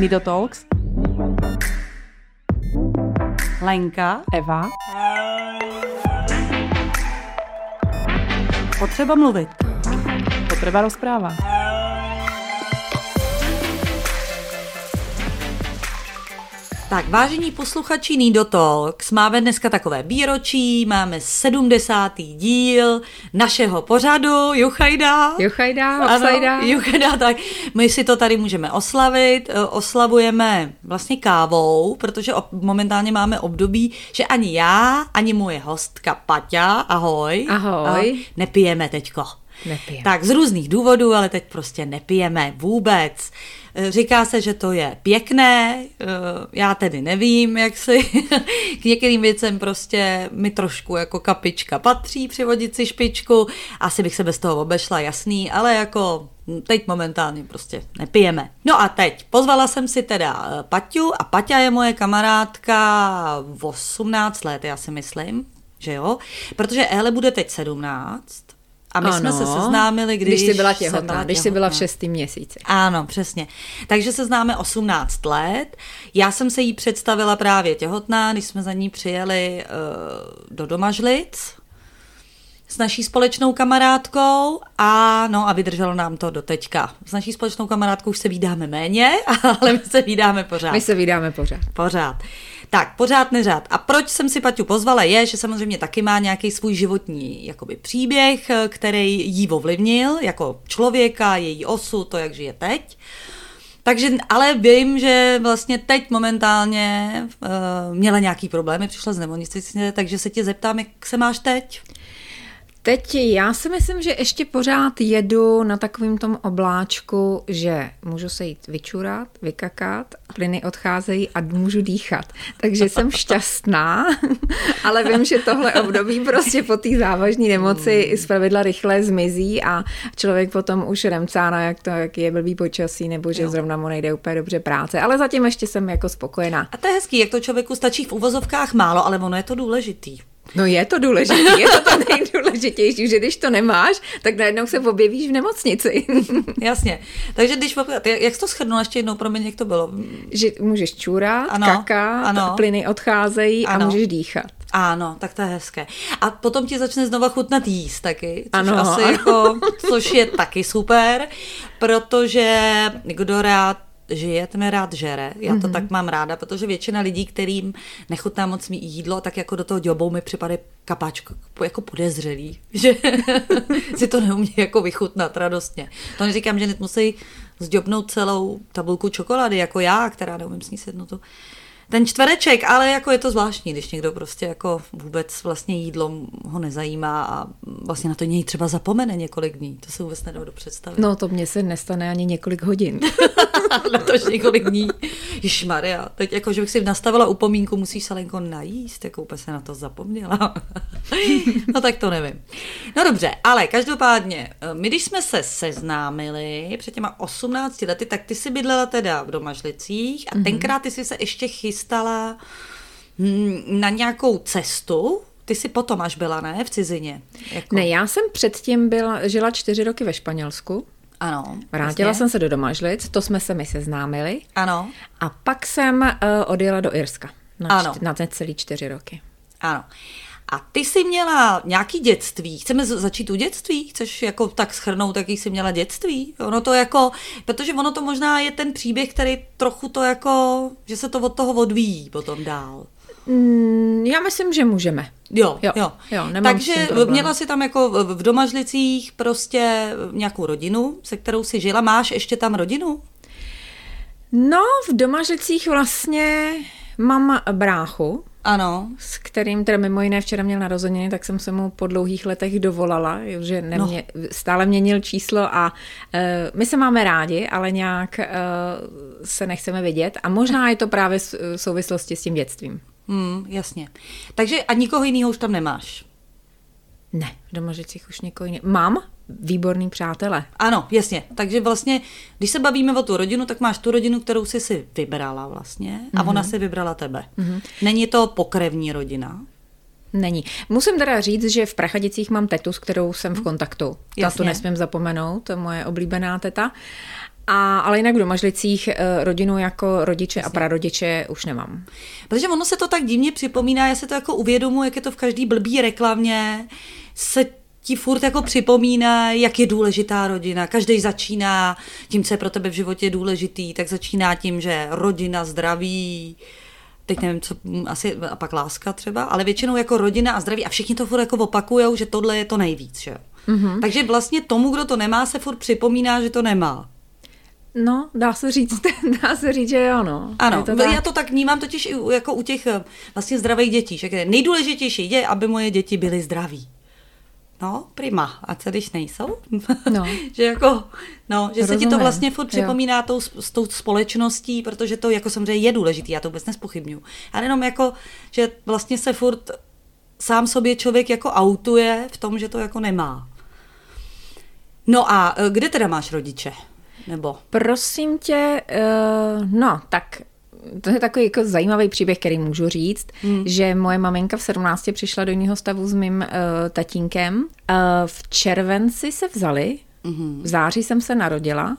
Nido Talks. Lenka. Eva. Potřeba mluvit. Potreba rozpráva. Tak, vážení posluchači Nido Talks, máme dneska takové výročí, máme 70. díl našeho pořadu, Juchajda. Juchajda, obsajda. Juchajda, tak my si to tady můžeme oslavit, eh, oslavujeme vlastně kávou, protože momentálně máme období, že ani já, ani moje hostka Paťa, ahoj. Ahoj. ahoj nepijeme teďko. Nepijeme. Tak z různých důvodů, ale teď prostě nepijeme vůbec. Eh, říká se, že to je pěkné, eh, já tedy nevím, jak si k některým věcem prostě mi trošku jako kapička patří přivodit si špičku, asi bych se bez toho obešla, jasný, ale jako teď momentálně prostě nepijeme. No a teď, pozvala jsem si teda eh, Paťu a Paťa je moje kamarádka v 18 let, já si myslím, že jo, protože Ele bude teď 17, a my ano, jsme se seznámili, když, když jsi byla těhotná, byla když jsi byla v šestém měsíci. Ano, přesně. Takže se známe 18 let. Já jsem se jí představila právě těhotná, když jsme za ní přijeli uh, do Domažlic s naší společnou kamarádkou a no a vydrželo nám to do teďka. S naší společnou kamarádkou už se vídáme méně, ale my se vídáme pořád. My se vídáme pořád. Pořád. Tak, pořád neřád. A proč jsem si Paťu pozvala je, že samozřejmě taky má nějaký svůj životní jakoby příběh, který jí ovlivnil jako člověka, její osu, to, jak žije teď. Takže, ale vím, že vlastně teď momentálně uh, měla nějaký problémy, přišla z nemocnice, takže se tě zeptám, jak se máš teď? Teď já si myslím, že ještě pořád jedu na takovým tom obláčku, že můžu se jít vyčurat, vykakat, plyny odcházejí a můžu dýchat. Takže jsem šťastná, ale vím, že tohle období prostě po té závažné nemoci pravidla rychle zmizí a člověk potom už remcá na jak to, jak je blbý počasí, nebo že jo. zrovna mu nejde úplně dobře práce. Ale zatím ještě jsem jako spokojená. A to je hezký, jak to člověku stačí v uvozovkách málo, ale ono je to důležitý. No je to důležité, je to to nejdůležitější, že když to nemáš, tak najednou se objevíš v nemocnici. Jasně. Takže když, jak jsi to schrnula ještě jednou, pro mě, jak to bylo? Že můžeš čůrat, ano, kakat, ano. plyny odcházejí ano. a můžeš dýchat. Ano, tak to je hezké. A potom ti začne znova chutnat jíst taky, což, ano. Asi jako, což je taky super, protože kdo rád žije, ten rád žere. Já to mm-hmm. tak mám ráda, protože většina lidí, kterým nechutná moc mý jídlo, tak jako do toho děbou mi připadají kapáčko jako podezřelý, že si to neumí jako vychutnat radostně. To neříkám, že musí zděbnout celou tabulku čokolády, jako já, která neumím sníst jednu tu ten čtvereček, ale jako je to zvláštní, když někdo prostě jako vůbec vlastně jídlo ho nezajímá a vlastně na to něj třeba zapomene několik dní. To se vůbec nedá do představit. No to mně se nestane ani několik hodin. na to několik dní. Maria, teď jako, že bych si nastavila upomínku, musíš se Lenko najíst, jako úplně se na to zapomněla. no tak to nevím. No dobře, ale každopádně, my když jsme se seznámili před těma 18 lety, tak ty si bydlela teda v Domažlicích a mm-hmm. tenkrát ty jsi se ještě chystala chystala hm, na nějakou cestu, ty jsi potom až byla, ne, v cizině? Jako... Ne, já jsem předtím byla, žila čtyři roky ve Španělsku. Ano. Vrátila vlastně. jsem se do Domažlic, to jsme se mi seznámili. Ano. A pak jsem uh, odjela do Irska na, ano. Čty, na celý čtyři roky. Ano. A ty jsi měla nějaký dětství. Chceme začít u dětství? Chceš jako tak schrnout, jaký jsi měla dětství? Ono to jako, protože ono to možná je ten příběh, který trochu to jako, že se to od toho odvíjí potom dál. Mm, já myslím, že můžeme. Jo, jo. jo. jo Takže měla jsi tam jako v Domažlicích prostě nějakou rodinu, se kterou si žila. Máš ještě tam rodinu? No, v Domažlicích vlastně mám bráchu, ano. S kterým teda mimo jiné včera měl narozeniny, tak jsem se mu po dlouhých letech dovolala, že nemě, no. stále měnil číslo a uh, my se máme rádi, ale nějak uh, se nechceme vidět a možná je to právě v souvislosti s tím dětstvím. Hmm, jasně. Takže a nikoho jiného už tam nemáš? Ne, v Domažicích už nikoho jiného. Mám výborný přátelé. Ano, jasně. Takže vlastně, když se bavíme o tu rodinu, tak máš tu rodinu, kterou jsi si vybrala vlastně a mm-hmm. ona si vybrala tebe. Mm-hmm. Není to pokrevní rodina? Není. Musím teda říct, že v Prachadicích mám tetu, s kterou jsem v kontaktu. Já to nesmím zapomenout, to je moje oblíbená teta. A, ale jinak v domažlicích eh, rodinu jako rodiče Jasně. a prarodiče už nemám. Protože ono se to tak divně připomíná, já se to jako uvědomuji, jak je to v každý blbý reklamě, se ti furt jako připomíná, jak je důležitá rodina. Každý začíná tím, co je pro tebe v životě důležitý, tak začíná tím, že rodina, zdraví, teď nevím, co, asi a pak láska třeba, ale většinou jako rodina a zdraví a všichni to furt jako opakujou, že tohle je to nejvíc, že? Mm-hmm. Takže vlastně tomu, kdo to nemá, se furt připomíná, že to nemá. No, dá se říct, dá se říct, že jo, no. Ano, to já to tak vnímám totiž jako u těch eh, vlastně zdravých dětí, že nejdůležitější je, aby moje děti byly zdraví. No, prima. A co když nejsou? No. že jako, no, že Rozumím. se ti to vlastně furt připomíná tou, s tou společností, protože to jako samozřejmě je důležitý, já to vůbec nespochybnuju. Ale jenom jako, že vlastně se furt sám sobě člověk jako autuje v tom, že to jako nemá. No a eh, kde teda máš rodiče? Nebo? Prosím tě, uh, no, tak to je takový jako zajímavý příběh, který můžu říct, hmm. že moje maminka v 17 přišla do jiného stavu s mým uh, tatínkem. Uh, v červenci se vzali, hmm. v září jsem se narodila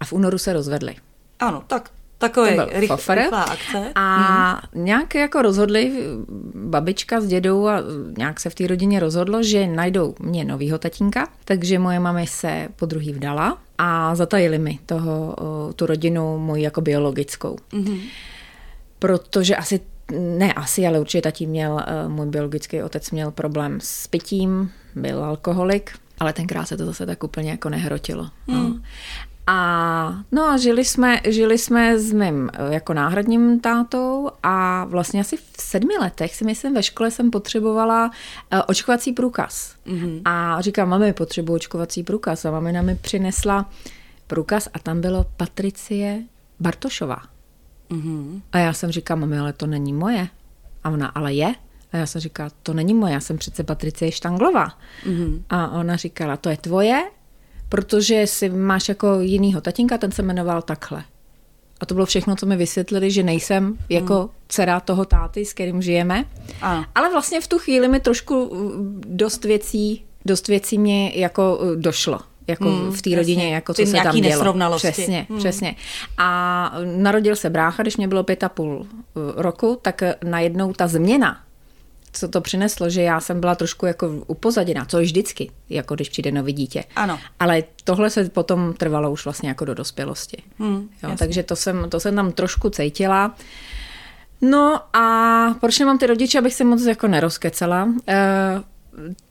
a v únoru se rozvedli. Ano, tak Takový rychl, rychlá akce. A hmm. nějak jako rozhodli, babička s dědou a nějak se v té rodině rozhodlo, že najdou mě novýho tatínka, takže moje mami se po druhý vdala a zatajili mi toho, tu rodinu moji jako biologickou. Hmm. Protože asi ne asi, ale určitě tatí měl, e, můj biologický otec měl problém s pitím, byl alkoholik, ale tenkrát se to zase tak úplně jako nehrotilo. No. A no a žili jsme, žili jsme s mým eh, jako náhradním tátou a vlastně asi v sedmi letech si myslím ve škole jsem potřebovala uh, očkovací průkaz. Mm-hmm. A říkám, mami, potřebuji očkovací průkaz a mamina mi přinesla průkaz a tam bylo Patricie Bartošová. Mm-hmm. A já jsem říkala, mami, ale to není moje. A ona, ale je. A já jsem říkala, to není moje, já jsem přece Patricie Štanglová. Mm-hmm. A ona říkala, to je tvoje protože si máš jako jinýho tatínka, ten se jmenoval takhle. A to bylo všechno, co mi vysvětlili, že nejsem jako hmm. dcera toho táty, s kterým žijeme. A. Ale vlastně v tu chvíli mi trošku uh, dost věcí, dost věcí mě jako uh, došlo jako hmm, v té rodině, jako co se tam dělo. Přesně, hmm. přesně. A narodil se brácha, když mě bylo pět a půl uh, roku, tak najednou ta změna co to přineslo, že já jsem byla trošku jako upozaděná, co je vždycky, jako když přijde nový dítě. Ano. Ale tohle se potom trvalo už vlastně jako do dospělosti. Hmm, jo, takže to jsem, to jsem tam trošku cítila. No a proč nemám ty rodiče, abych se moc jako nerozkecela. Uh,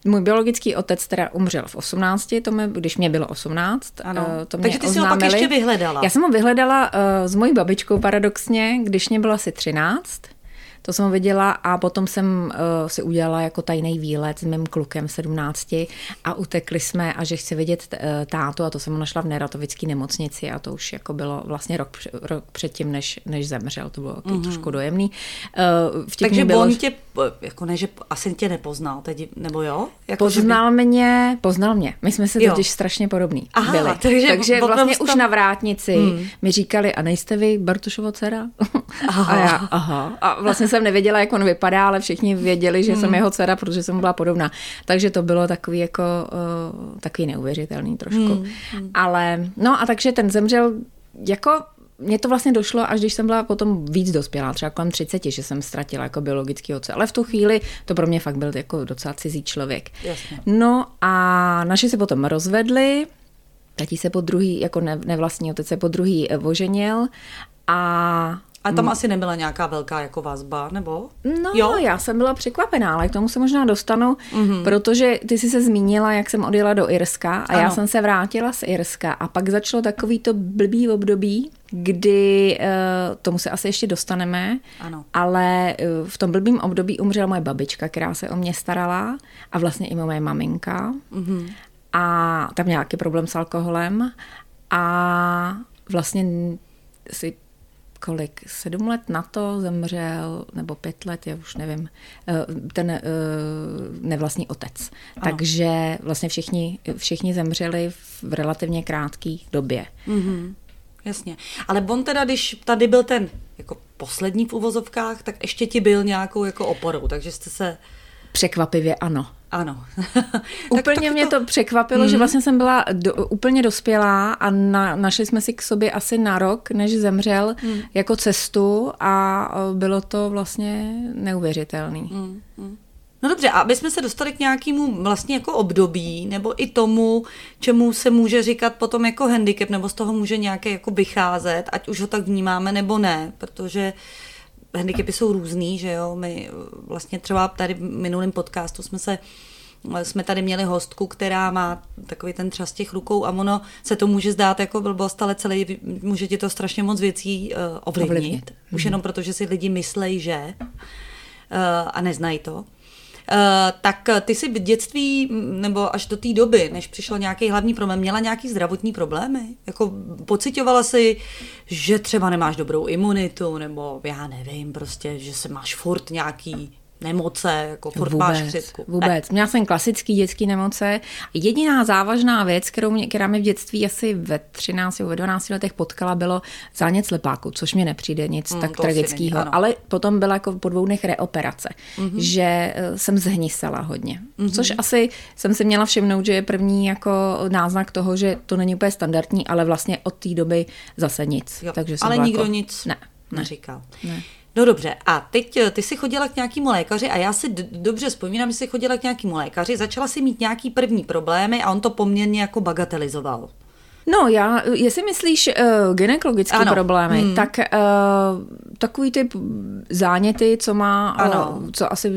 můj biologický otec teda umřel v 18, to mě, když mě bylo 18. Ano. Uh, to mě Takže ty oznámili. si ho pak ještě vyhledala. Já jsem ho vyhledala uh, s mojí babičkou paradoxně, když mě bylo asi 13. To jsem viděla a potom jsem uh, si udělala jako tajný výlet s mým klukem 17 a utekli jsme a že chci vidět uh, tátu a to jsem ho našla v Neratovické nemocnici a to už jako bylo vlastně rok, rok předtím, než, než zemřel. To bylo mm-hmm. trošku dojemný. Uh, Takže bylo, on tě, jako ne, že asi tě nepoznal, teď, nebo jo? Jako, poznal by... mě, poznal mě. My jsme se totiž strašně podobní Aha, byli. Takže, takže vlastně tam... už na vrátnici hmm. mi říkali, a nejste vy Bartušovo dcera? Aha. A já, aha. A vlastně jsem nevěděla, jak on vypadá, ale všichni věděli, že hmm. jsem jeho dcera, protože jsem byla podobná. Takže to bylo takový jako uh, takový neuvěřitelný trošku. Hmm. Hmm. Ale no a takže ten zemřel jako mně to vlastně došlo, až když jsem byla potom víc dospělá, třeba kolem 30, že jsem ztratila jako biologický otce. Ale v tu chvíli to pro mě fakt byl jako docela cizí člověk. Jasně. No a naši se potom rozvedli, tatí se po druhý, jako ne, nevlastní otec se po druhý oženil a a tam hmm. asi nebyla nějaká velká jako vazba, nebo? No, jo? já jsem byla překvapená, ale k tomu se možná dostanu, mm-hmm. protože ty jsi se zmínila, jak jsem odjela do Irska a ano. já jsem se vrátila z Irska a pak začalo takový to blbý období, kdy, uh, tomu se asi ještě dostaneme, ano. ale uh, v tom blbým období umřela moje babička, která se o mě starala a vlastně i moje maminka. Mm-hmm. A tam nějaký problém s alkoholem a vlastně si kolik, sedm let na to zemřel, nebo pět let, já už nevím, eh, ten eh, nevlastní otec. Ano. Takže vlastně všichni, všichni zemřeli v relativně krátké době. Mm-hmm. Jasně. Ale on teda, když tady byl ten jako poslední v uvozovkách, tak ještě ti byl nějakou jako oporou, takže jste se... Překvapivě ano. Ano. úplně tak, mě to, to překvapilo, mm. že mhm. vlastně jsem byla do, úplně dospělá a na, našli jsme si k sobě asi na rok, než zemřel, mm. jako cestu a bylo to vlastně neuvěřitelný. Mm. Mm. No dobře, a aby jsme se dostali k nějakému vlastně jako období, nebo i tomu, čemu se může říkat potom jako handicap, nebo z toho může nějaké jako vycházet, ať už ho tak vnímáme nebo ne, protože handicapy jsou různý, že jo, my vlastně třeba tady v minulém podcastu jsme se jsme tady měli hostku, která má takový ten třas těch rukou a ono se to může zdát jako blbost, ale celý, může ti to strašně moc věcí uh, ovlivnit. ovlivnit. Už jenom proto, že si lidi myslejí, že uh, a neznají to. Uh, tak ty si v dětství nebo až do té doby, než přišel nějaký hlavní problém, měla nějaký zdravotní problémy? Jako pocitovala si, že třeba nemáš dobrou imunitu, nebo já nevím, prostě, že se máš furt nějaký nemoce, jako furt vůbec, máš chřipku. Vůbec. Měla jsem klasický dětský nemoce. Jediná závažná věc, kterou mě, která mě v dětství asi ve 13 nebo ve 12 letech potkala, bylo zánět slepáku, což mě nepřijde nic mm, tak tragického. Ale potom byla jako po dvou dnech reoperace, mm-hmm. že eh, jsem zhnisela hodně. Mm-hmm. Což asi jsem si měla všimnout, že je první jako náznak toho, že to není úplně standardní, ale vlastně od té doby zase nic. Jo, Takže ale nikdo jako, nic ne, neříkal. Ne. No dobře, a teď eh, ty jsi chodila k nějakému lékaři a já si d- dobře vzpomínám, že jsi chodila k nějakému lékaři, začala si mít nějaký první problémy a on to poměrně jako bagatelizoval. No, já, jestli myslíš uh, gynekologické ano. problémy, hmm. tak uh, takový typ záněty, co má, ano. Uh, co asi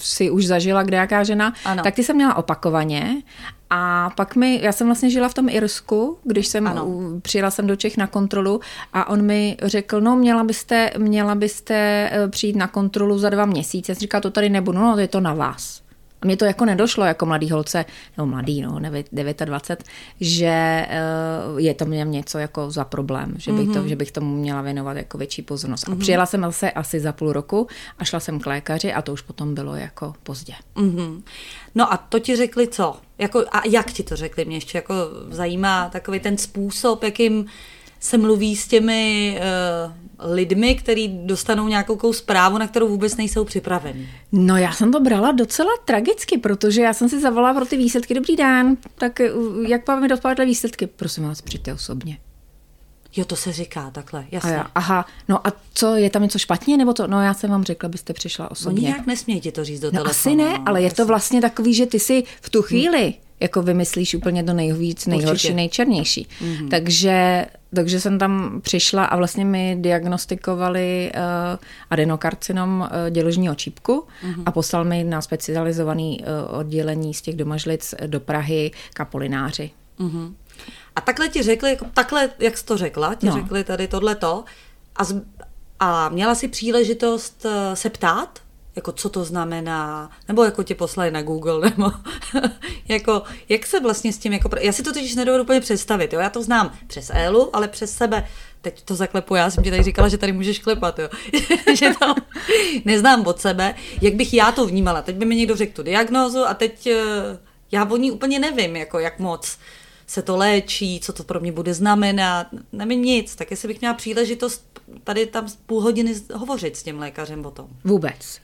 si už zažila kde jaká žena, ano. tak ty jsem měla opakovaně a pak mi, já jsem vlastně žila v tom Irsku, když jsem ano. přijela jsem do Čech na kontrolu a on mi řekl, no měla byste, měla byste přijít na kontrolu za dva měsíce. Já jsem říkala, to tady nebudu, no je to na vás. A mě to jako nedošlo jako mladý holce, nebo mladý, no, 29, že eh, je to mě něco jako za problém, že bych, mm-hmm. to, mhm. že bych tomu měla věnovat jako větší pozornost. Mm-hmm. A mhm. přijela jsem zase asi za půl roku a šla jsem k lékaři a to už potom bylo jako pozdě. Mm-hmm. No a to ti řekli co? Jako, a jak ti to řekli? Mě ještě jako zajímá takový ten způsob, jakým se mluví s těmi uh, lidmi, kteří dostanou nějakou zprávu, na kterou vůbec nejsou připraveni? No já jsem to brala docela tragicky, protože já jsem si zavolala pro ty výsledky. Dobrý den, tak jak vám mi dopadly výsledky? Prosím vás, přijďte osobně. Jo, to se říká takhle, jasně. A já, aha, no a co, je tam něco špatně, nebo to? No já jsem vám řekla, byste přišla osobně. No nijak nesmějí ti to říct do no, telefonu. asi ne, ale je to vlastně takový, že ty si v tu chvíli hmm jako vymyslíš úplně to nejvíc, nejhorší, Určitě. nejčernější. Mm-hmm. Takže, takže jsem tam přišla a vlastně mi diagnostikovali uh, adenokarcinom uh, děložního čípku mm-hmm. a poslal mi na specializovaný uh, oddělení z těch domažlic do Prahy kapolináři. Mm-hmm. A takhle ti řekli, jako takhle, jak jsi to řekla, ti no. řekli tady tohleto a, z, a měla si příležitost se ptát? jako co to znamená, nebo jako tě poslali na Google, nebo jako, jak se vlastně s tím, jako, já si to totiž nedovedu úplně představit, jo? já to znám přes Elu, ale přes sebe, teď to zaklepu, já jsem ti tady říkala, že tady můžeš klepat, jo? že to neznám od sebe, jak bych já to vnímala, teď by mi někdo řekl tu diagnózu a teď eh, já o ní úplně nevím, jako jak moc se to léčí, co to pro mě bude znamenat, nevím nic, tak jestli bych měla příležitost tady tam půl hodiny hovořit s tím lékařem o tom. Vůbec.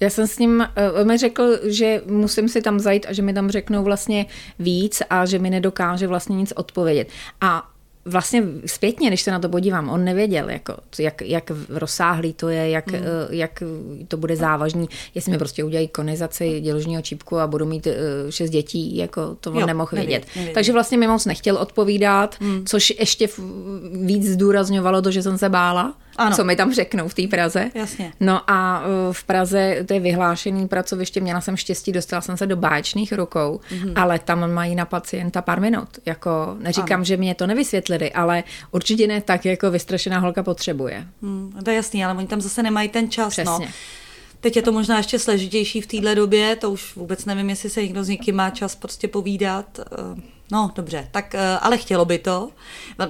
Já jsem s ním, uh, mi řekl, že musím si tam zajít a že mi tam řeknou vlastně víc a že mi nedokáže vlastně nic odpovědět. A vlastně zpětně, když se na to podívám, on nevěděl, jako, jak, jak rozsáhlý to je, jak, mm. jak to bude závažný, jestli mi prostě udělají konizaci děložního čípku a budu mít uh, šest dětí, jako to on jo, nemohl nevědět. vědět. Nevědět. Takže vlastně mi moc nechtěl odpovídat, mm. což ještě víc zdůrazňovalo to, že jsem se bála ano. co mi tam řeknou v té Praze. Jasně. No a e, v Praze to je vyhlášený pracoviště, měla jsem štěstí, dostala jsem se do báječných rukou, mm-hmm. ale tam mají na pacienta pár minut. Jako neříkám, ano. že mě to nevysvětlili, ale určitě ne tak, jako vystrašená holka potřebuje. Hmm, to je jasný, ale oni tam zase nemají ten čas. No. Přesně. No. Teď je to možná ještě složitější v téhle době, to už vůbec nevím, jestli se někdo z někým má čas prostě povídat. No, dobře, tak eh, ale chtělo by to.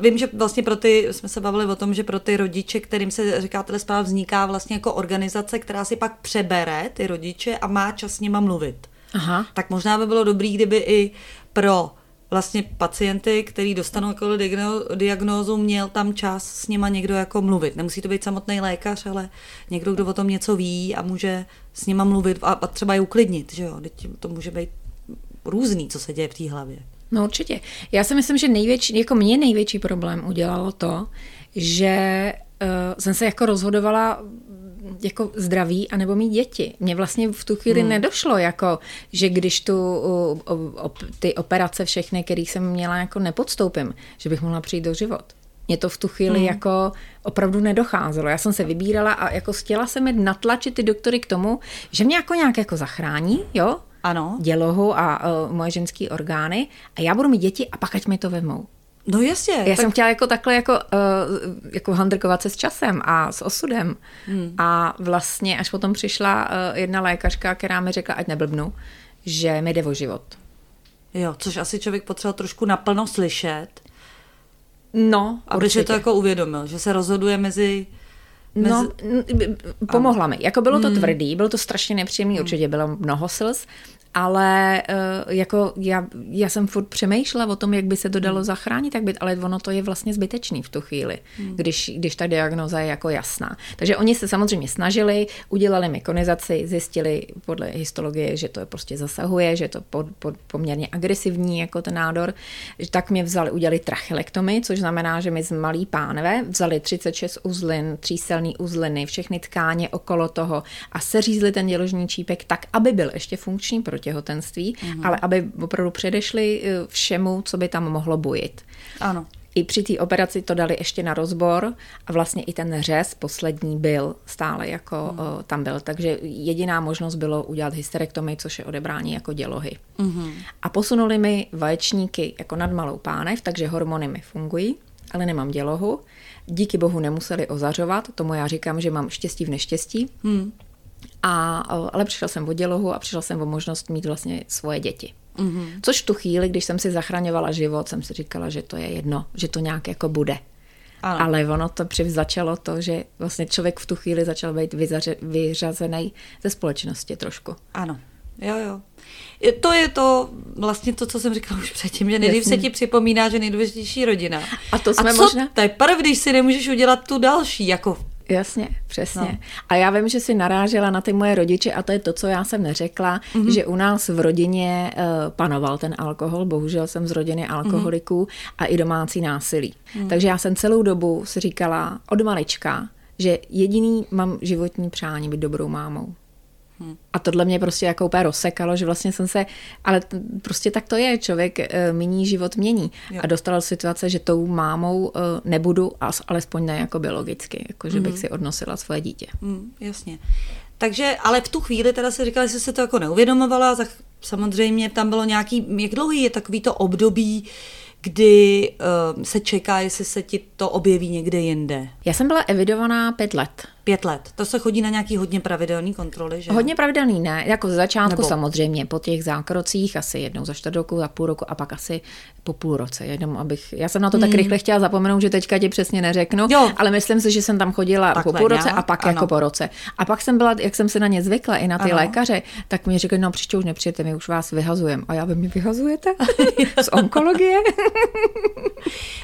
Vím, že vlastně pro ty, jsme se bavili o tom, že pro ty rodiče, kterým se říká telespráva, vzniká vlastně jako organizace, která si pak přebere ty rodiče a má čas s nima mluvit. Aha. Tak možná by bylo dobrý, kdyby i pro vlastně pacienty, který dostanou jako diagnózu, měl tam čas s nima někdo jako mluvit. Nemusí to být samotný lékař, ale někdo, kdo o tom něco ví a může s nima mluvit a, a třeba je uklidnit, že jo. Teď to může být různý, co se děje v té hlavě. No určitě. Já si myslím, že největší, jako mě největší problém udělalo to, že uh, jsem se jako rozhodovala jako zdraví anebo mít děti. Mně vlastně v tu chvíli hmm. nedošlo, jako, že když tu op, ty operace všechny, které jsem měla, jako nepodstoupím, že bych mohla přijít do život. Mně to v tu chvíli hmm. jako opravdu nedocházelo. Já jsem se vybírala a jako chtěla jsem jít natlačit ty doktory k tomu, že mě jako nějak jako zachrání, jo? Ano. Dělohu a uh, moje ženské orgány a já budu mít děti a pak ať mi to vemou. No jasně. Já tak... jsem chtěla jako takhle jako, uh, jako handrkovat se s časem a s osudem. Hmm. A vlastně až potom přišla uh, jedna lékařka, která mi řekla, ať neblbnu, že mi jde o život. Jo, což asi člověk potřeboval trošku naplno slyšet. No, Aby určitě. si to jako uvědomil, že se rozhoduje mezi Mezi... No, pomohla mi. Jako bylo to hmm. tvrdý, bylo to strašně nepříjemný, hmm. určitě bylo mnoho slz, ale uh, jako já, já jsem furt přemýšlela o tom, jak by se to dalo hmm. zachránit, tak být, ale ono to je vlastně zbytečný v tu chvíli, hmm. když, když ta diagnoza je jako jasná. Takže oni se samozřejmě snažili, udělali mi konizaci, zjistili podle histologie, že to je prostě zasahuje, že to pod, pod, poměrně agresivní jako ten nádor, tak mě vzali, udělali trachelektomy, což znamená, že mi z malý pánve vzali 36 uzlin, tříselný uzliny, všechny tkáně okolo toho a seřízli ten děložní čípek tak, aby byl ještě funkční proti těhotenství, mm-hmm. ale aby opravdu předešli eh, všemu, co by tam mohlo bojit. Ano. I při té operaci to dali ještě na rozbor a vlastně i ten řez poslední byl stále jako mm. uh, tam byl. Takže jediná možnost bylo udělat hysterektomy, což je odebrání jako dělohy. Mm. A posunuli mi vaječníky jako nad malou pánev, takže hormony mi fungují, ale nemám dělohu. Díky bohu nemuseli ozařovat, tomu já říkám, že mám štěstí v neštěstí. Mm. A, ale přišla jsem o dělohu a přišla jsem o možnost mít vlastně svoje děti. Mm-hmm. Což v tu chvíli, když jsem si zachraňovala život, jsem si říkala, že to je jedno, že to nějak jako bude. Ano. Ale ono to přivzačalo to, že vlastně člověk v tu chvíli začal být vyzaře, vyřazený ze společnosti trošku. Ano, jo, jo. To je to vlastně to, co jsem říkala už předtím, že nejdřív se ti připomíná, že nejdůležitější rodina. A to jsme A co možná... teprve, když si nemůžeš udělat tu další, jako Jasně, přesně. No. A já vím, že si narážela na ty moje rodiče a to je to, co já jsem neřekla, mm-hmm. že u nás v rodině uh, panoval ten alkohol, bohužel jsem z rodiny alkoholiků mm-hmm. a i domácí násilí. Mm-hmm. Takže já jsem celou dobu si říkala od malička, že jediný mám životní přání být dobrou mámou. Hmm. A tohle mě prostě jako úplně rozsekalo, že vlastně jsem se, ale prostě tak to je, člověk uh, míní život mění. Jo. A dostal situace, že tou mámou uh, nebudu, alespoň ne jako biologicky, jako že hmm. bych si odnosila svoje dítě. Hmm, jasně. Takže, ale v tu chvíli teda si říkala, že se to jako neuvědomovala, samozřejmě tam bylo nějaký, jak dlouhý je takový to období, kdy uh, se čeká, jestli se ti to objeví někde jinde? Já jsem byla evidovaná pět let. Pět let. To se chodí na nějaký hodně pravidelný kontroly, že? Hodně pravidelný, ne. Jako z začátku Nebo... samozřejmě, po těch zákrocích, asi jednou za čtvrt roku, za půl roku a pak asi po půl roce. Jenom abych, já jsem na to hmm. tak rychle chtěla zapomenout, že teďka ti přesně neřeknu, jo. ale myslím si, že jsem tam chodila Takhle, po půl roce a pak ano. jako po roce. A pak jsem byla, jak jsem se na ně zvykla, i na ty ano. lékaře, tak mi řekli, no příště už nepřijete, my už vás vyhazujeme. A já vy mi vyhazujete? z onkologie?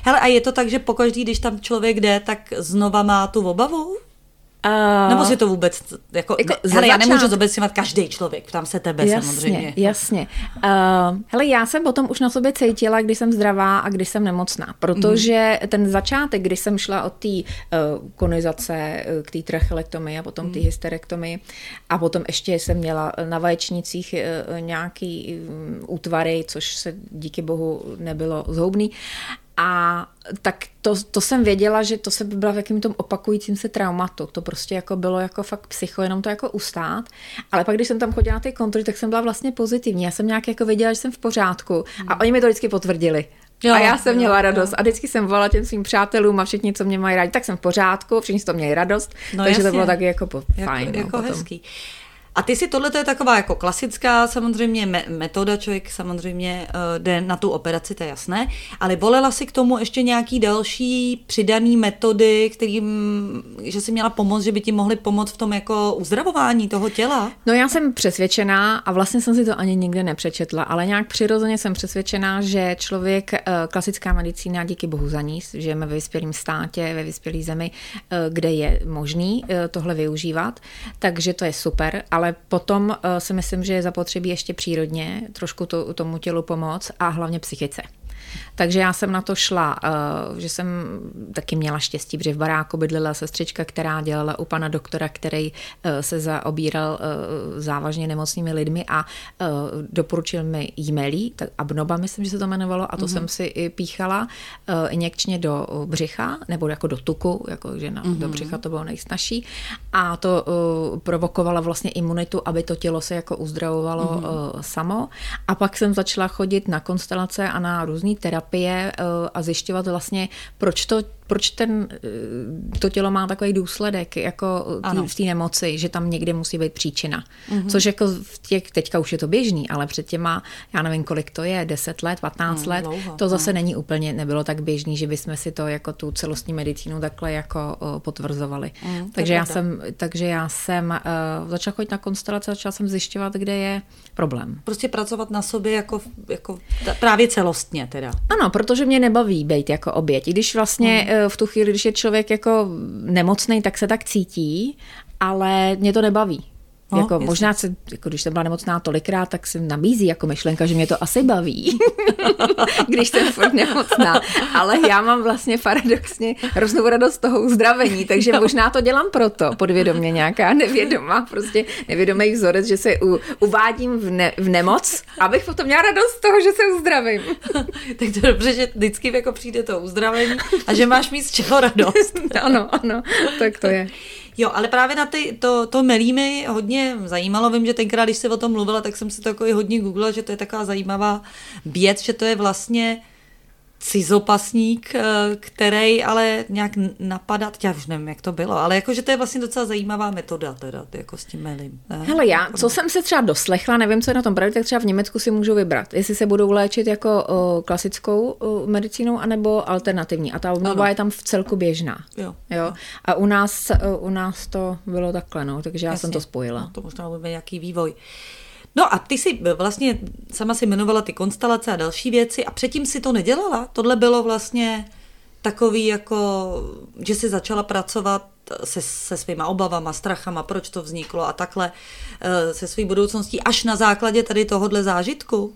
Hele, a je to tak, že pokaždý, když tam člověk jde, tak znova má tu obavu? Uh, Nebo si to vůbec, jako, jako ne, hele, já nemůžu zobecňovat každý člověk, tam se tebe jasně, samozřejmě. Jasně, uh, hele, já jsem potom už na sobě cítila, když jsem zdravá a když jsem nemocná, protože mm. ten začátek, když jsem šla od té uh, konizace k té trachelektomii a potom mm. té hysterektomii a potom ještě jsem měla na vaječnicích uh, nějaký um, útvary, což se díky bohu nebylo zhoubný a tak to, to jsem věděla, že to se by byla v jakým tom opakujícím se traumatu. To prostě jako bylo jako fakt psycho, jenom to jako ustát. Ale pak, když jsem tam chodila na ty kontroly, tak jsem byla vlastně pozitivní. Já jsem nějak jako věděla, že jsem v pořádku. A oni mi to vždycky potvrdili. Jo, a já jsem jo, měla radost jo. a vždycky jsem volala těm svým přátelům a všichni, co mě mají rádi, tak jsem v pořádku, všichni to měli radost, no takže jasně. to bylo taky jako po, jako, fajn. No, jako no, hezký. A ty si tohle je taková jako klasická samozřejmě me- metoda, člověk samozřejmě uh, jde na tu operaci, to je jasné, ale volela si k tomu ještě nějaký další přidaný metody, kterým, že si měla pomoct, že by ti mohly pomoct v tom jako uzdravování toho těla? No já jsem přesvědčená a vlastně jsem si to ani nikde nepřečetla, ale nějak přirozeně jsem přesvědčená, že člověk, uh, klasická medicína, díky bohu za ní, žijeme ve vyspělém státě, ve vyspělé zemi, uh, kde je možný tohle využívat, takže to je super, ale ale potom eh, si myslím, že je zapotřebí ještě přírodně trošku to, tomu tělu pomoct a hlavně psychice. Takže já jsem na to šla, eh, že jsem taky měla štěstí, protože v baráku bydlela sestřička, která dělala u pana doktora, který eh, se zaobíral eh, závažně nemocnými lidmi a doporučil mi jímelí, tak abnoba myslím, že se to jmenovalo a to mm-hmm. jsem si i píchala injekčně do břicha, nebo jako do tuku, jako že na, mm-hmm. do břicha to bylo nejsnažší a to provokovalo vlastně imunitu, aby to tělo se jako uzdravovalo mm-hmm. samo a pak jsem začala chodit na konstelace a na různé terapie eh, a zjišťovat vlastně, proč to proč ten, eh, to tělo má takový důsledek jako tý, v té nemoci, že tam někde musí být příčina. Mm-hmm. Což jako v těch, teďka už je to běžný, ale před těma, já nevím, kolik to je, 10 let, 15 mm, let, dlouho, to zase no. není úplně, nebylo tak běžný, že bychom si to jako tu celostní medicínu takhle jako potvrzovali. Mm, takže, já jsem, takže já jsem uh, začala chodit na konstelace, začala jsem zjišťovat, kde je problém. Prostě pracovat na sobě jako, jako právě celostně teda. Ano, protože mě nebaví být jako oběť. I když vlastně mm v tu chvíli, když je člověk jako nemocný, tak se tak cítí, ale mě to nebaví. No, jako, možná, se, jako když jsem byla nemocná tolikrát, tak se nabízí jako myšlenka, že mě to asi baví, když jsem furt nemocná. Ale já mám vlastně paradoxně hroznou radost toho uzdravení, takže možná to dělám proto, podvědomě nějaká nevědomá, prostě nevědomý vzorec, že se u, uvádím v, ne, v nemoc, abych potom měla radost z toho, že se uzdravím. tak to dobře, že vždycky jako přijde to uzdravení a že máš mít z čeho radost. ano, ano, tak to je. Jo, ale právě na ty, to, to melí mi hodně zajímalo. Vím, že tenkrát, když se o tom mluvila, tak jsem si to jako hodně googlila, že to je taková zajímavá věc, že to je vlastně cizopasník, eh, který ale nějak napadat, já už nevím, jak to bylo, ale jakože to je vlastně docela zajímavá metoda teda, jako s tím melím. Hele, já, co jsem se třeba doslechla, nevím, co je na tom pravdě, tak třeba v Německu si můžu vybrat, jestli se budou léčit jako o, klasickou o, medicínou, anebo alternativní. A ta obnova je tam v celku běžná. Jo. jo? A u nás, o, u nás to bylo takhle, no, takže já Jasně. jsem to spojila. No, to možná bude nějaký vývoj. No a ty si vlastně sama si jmenovala ty konstelace a další věci a předtím si to nedělala? Tohle bylo vlastně takový jako, že si začala pracovat se, se svýma obavama, strachama, proč to vzniklo a takhle eh, se svou budoucností až na základě tady tohohle zážitku?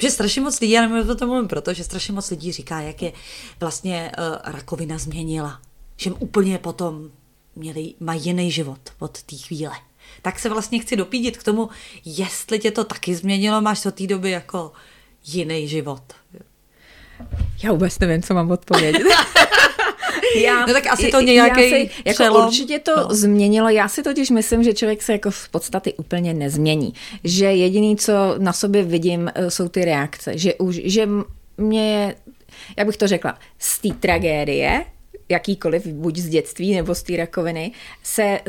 Že strašně moc lidí, já nevím, o tom mluvím proto, že strašně moc lidí říká, jak je vlastně uh, rakovina změnila. Že úplně potom měli, mají jiný život od té chvíle tak se vlastně chci dopídit k tomu, jestli tě to taky změnilo, máš od té doby jako jiný život. Já vůbec nevím, co mám odpovědět. Já, no tak asi to nějaký si, jako Určitě to no. změnilo. Já si totiž myslím, že člověk se jako v podstatě úplně nezmění. Že jediný, co na sobě vidím, eh, jsou ty reakce. Že už, že mě je, jak bych to řekla, z té tragédie, jakýkoliv, buď z dětství nebo z té rakoviny, se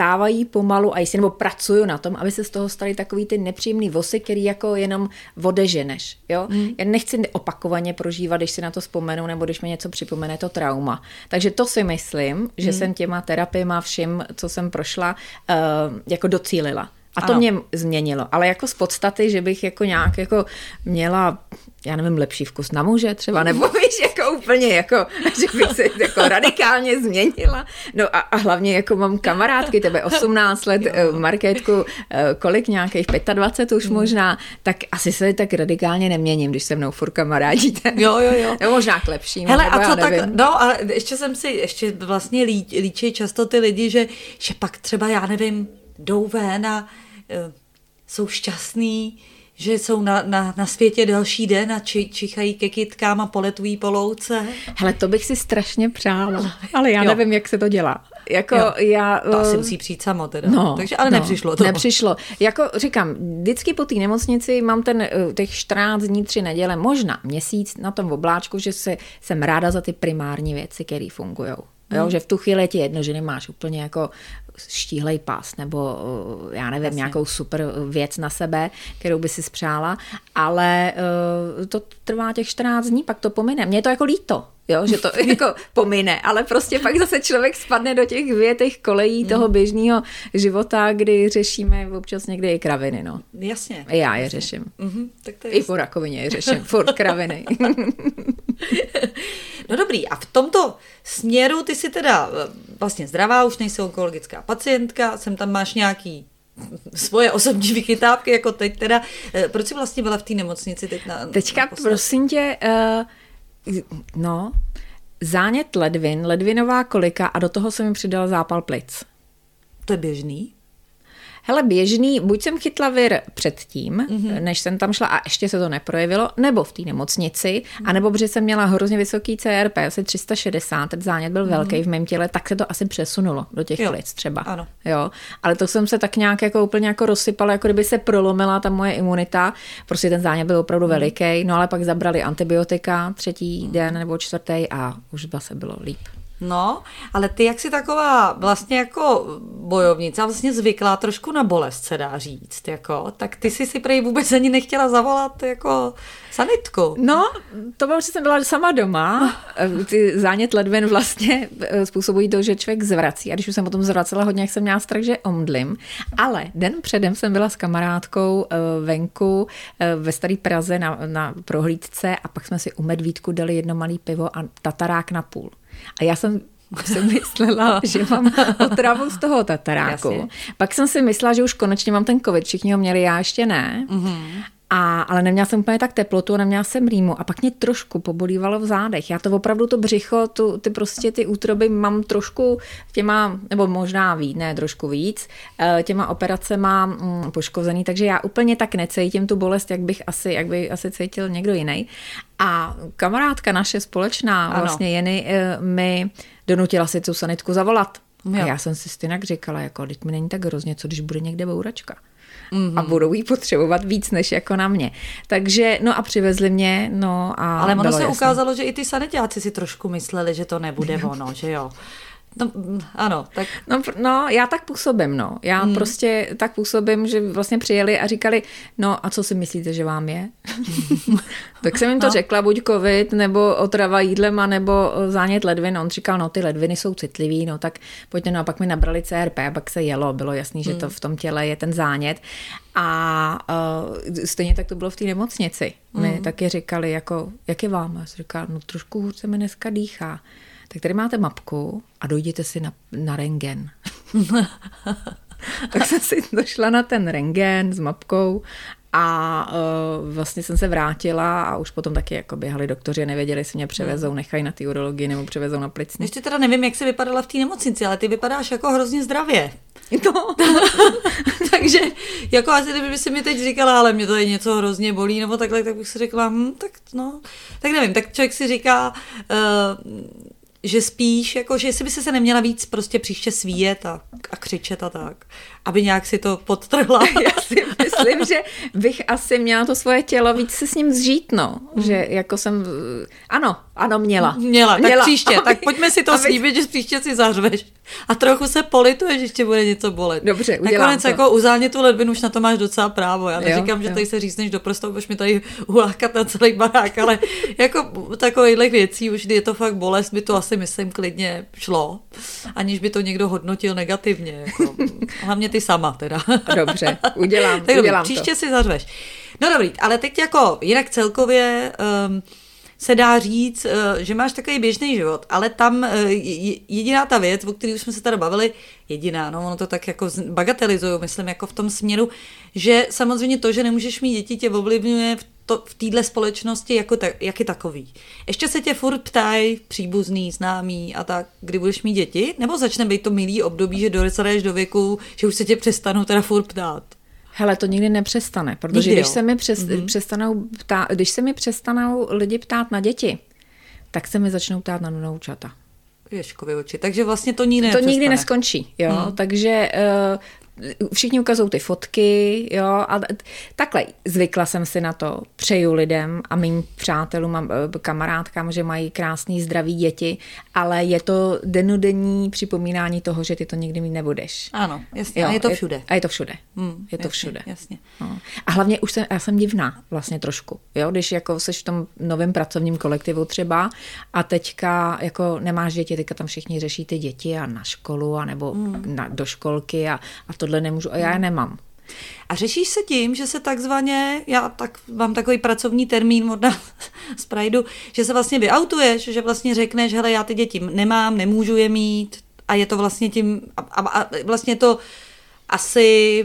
stávají pomalu a jistě, nebo pracuju na tom, aby se z toho staly takový ty nepříjemný vosy, který jako jenom odeženeš. Jo? Mm. Já nechci opakovaně prožívat, když si na to vzpomenu, nebo když mi něco připomene to trauma. Takže to si myslím, že mm. jsem těma terapiema vším, co jsem prošla, uh, jako docílila. A to ano. mě změnilo. Ale jako z podstaty, že bych jako nějak jako měla, já nevím, lepší vkus na muže třeba, nebo víš, jako úplně jako, že bych se jako radikálně změnila. No a, a hlavně jako mám kamarádky, tebe 18 let, jo. Eh, Markétku, eh, kolik nějakých 25 už hmm. možná, tak asi se tak radikálně neměním, když se mnou furt kamarádíte. Jo, jo, jo. No, možná k lepšímu. Hele, a co tak, no a ještě jsem si, ještě vlastně lí, líčí často ty lidi, že, že pak třeba, já nevím, jdou ven a uh, jsou šťastní, že jsou na, na, na světě další den a či, čichají ke kytkám a poletují po louce. Hele, to bych si strašně přála, ale já jo. nevím, jak se to dělá. Jako jo. já, to asi eh, musí přijít samo teda. No, Takže, ale no, nepřišlo to. Nepřišlo. Jako říkám, vždycky po té nemocnici mám ten, eh, těch 14 dní, tři neděle, možná měsíc na tom obláčku, že se, jsem ráda za ty primární věci, které fungují. Jo, mm. že v tu chvíli je ti jedno, že nemáš úplně jako štíhlej pás nebo já nevím, Jasně. nějakou super věc na sebe, kterou by si spřála, ale uh, to trvá těch 14 dní, pak to pomine. Mně je to jako líto, jo, že to jako pomine, ale prostě pak zase člověk spadne do těch větých kolejí mm. toho běžného života, kdy řešíme občas někdy i kraviny, no. Jasně. I já je jasně. řeším. Mm-hmm, tak to je I po rakovině je řeším, furt kraviny. no dobrý, a v tomto směru ty si teda eh, vlastně zdravá, už nejsi onkologická pacientka, sem tam máš nějaký svoje osobní vychytávky, jako teď teda. Eh, proč jsi vlastně byla v té nemocnici teď na Teďka, na prosím tě, uh No, zánět ledvin, ledvinová kolika a do toho se mi přidal zápal plic. To je běžný? Hele, běžný, buď jsem chytla vir předtím, mm-hmm. než jsem tam šla a ještě se to neprojevilo, nebo v té nemocnici, mm-hmm. anebo protože jsem měla hrozně vysoký CRP, asi 360, ten zánět byl mm-hmm. velký v mém těle, tak se to asi přesunulo do těch jo. plic třeba. Ano. Jo, ale to jsem se tak nějak jako úplně jako rozsypala, jako kdyby se prolomila ta moje imunita, prostě ten zánět byl opravdu mm-hmm. veliký, no ale pak zabrali antibiotika třetí mm-hmm. den nebo čtvrtý a už zase bylo líp. No, ale ty jak jsi taková vlastně jako bojovnice, vlastně zvyklá trošku na bolest, se dá říct, jako, tak ty jsi si prej vůbec ani nechtěla zavolat jako sanitku. No, to bylo, že jsem byla sama doma. Ty zánět ledvin vlastně eh, způsobují to, že člověk zvrací. A když už jsem potom zvracela hodně, jak jsem měla strach, že omdlim. Ale den předem jsem byla s kamarádkou eh, venku eh, ve Staré Praze na, na prohlídce a pak jsme si u medvídku dali jedno malé pivo a tatarák na půl. A já jsem jsem myslela, že mám otravu z toho tataráku. Jasně. Pak jsem si myslela, že už konečně mám ten covid, všichni ho měli, já ještě ne. Mm-hmm. A, ale neměla jsem úplně tak teplotu, neměla jsem rýmu a pak mě trošku pobolívalo v zádech. Já to opravdu to břicho, tu, ty prostě ty útroby mám trošku těma, nebo možná víc, ne trošku víc, eh, těma operacema mám mm, poškozený, takže já úplně tak necítím tu bolest, jak bych asi, jak by asi cítil někdo jiný. A kamarádka naše společná, ano. vlastně Jeny, eh, mi donutila si tu sanitku zavolat. Jo. A já jsem si stejně říkala, jako, teď mi není tak hrozně, co když bude někde bouračka mm-hmm. a budou jí potřebovat víc než jako na mě. Takže, no a přivezli mě, no a Ale ono se jasný. ukázalo, že i ty sanitáci si trošku mysleli, že to nebude ono, že jo. No, ano, tak... No, no, já tak působím, no. Já hmm. prostě tak působím, že vlastně přijeli a říkali, no a co si myslíte, že vám je? tak jsem jim to no. řekla, buď covid, nebo otrava jídlema, nebo zánět ledvin. On říkal, no ty ledviny jsou citlivý, no tak pojďte, no a pak mi nabrali CRP, a pak se jelo, bylo jasný, že to hmm. v tom těle je ten zánět. A uh, stejně tak to bylo v té nemocnici. My hmm. taky říkali, jako, jak je vám? Já jsem říkala, no trošku hůř se mi dneska dýchá tak tady máte mapku a dojděte si na, na rengen. tak jsem si došla na ten rengen s mapkou a uh, vlastně jsem se vrátila a už potom taky jako běhali doktoři nevěděli, jestli mě převezou, nechají na té urologii nebo převezou na plicní. Ještě teda nevím, jak se vypadala v té nemocnici, ale ty vypadáš jako hrozně zdravě. No. Takže jako asi kdyby si mi teď říkala, ale mě to je něco hrozně bolí, nebo takhle, tak bych si řekla, hm, tak no, tak nevím, tak člověk si říká, uh, že spíš, jako, že jestli by se neměla víc prostě příště svíjet a, a křičet a tak, aby nějak si to podtrhla. Já si myslím, že bych asi měla to svoje tělo víc se s ním zžít, no. Mm. Že jako jsem, ano, ano, měla. Měla, tak měla. příště, aby, tak pojďme si to aby... slíbit, že příště si zařveš a trochu se polituje, že ještě bude něco bolet. Dobře, udělám Nakonec to. jako uzáně tu ledvinu už na to máš docela právo. Já neříkám, že jo. tady se řízneš do prstou, už mi tady ulákat na celý barák, ale jako takových věcí už je to fakt bolest, by to asi myslím klidně šlo, aniž by to někdo hodnotil negativně. Jako. Hlavně ty sama teda. Dobře, udělám, tak udělám dobrý, příště si zařveš. No dobrý, ale teď jako jinak celkově um, se dá říct, uh, že máš takový běžný život, ale tam uh, jediná ta věc, o které už jsme se tady bavili, jediná, no ono to tak jako bagatelizuju, myslím jako v tom směru, že samozřejmě to, že nemůžeš mít děti, tě ovlivňuje v to, v téhle společnosti jako ta, jak je takový. Ještě se tě furt ptají příbuzný, známý a tak, kdy budeš mít děti? Nebo začne být to milý období, že dostaneš do věku, že už se tě přestanou teda furt ptát? Hele, to nikdy nepřestane, protože když se, mi přes, mm-hmm. přestanou ptá, když se mi přestanou lidi ptát na děti, tak se mi začnou ptát na vnoučata. Ježkovi oči. Takže vlastně to nikdy To nikdy neskončí, jo. Mm. Takže uh, všichni ukazují ty fotky, jo, a takhle zvykla jsem si na to, přeju lidem a mým přátelům a e, kamarádkám, že mají krásný, zdravý děti, ale je to denodenní připomínání toho, že ty to nikdy mít nebudeš. Ano, jasně, jo, a je to všude. A je to všude. Hmm, je to jasně, všude. Jasně. No. A hlavně už jsem, já jsem divná vlastně trošku, jo, když jako seš v tom novém pracovním kolektivu třeba a teďka jako nemáš děti, teďka tam všichni řeší ty děti a na školu a nebo hmm. na, do školky a, a tohle nemůžu a já je hmm. nemám. A řešíš se tím, že se takzvaně, já tak mám takový pracovní termín od z Prideu, že se vlastně vyautuješ, že vlastně řekneš, hele, já ty děti nemám, nemůžu je mít a je to vlastně tím, a, a, a vlastně to asi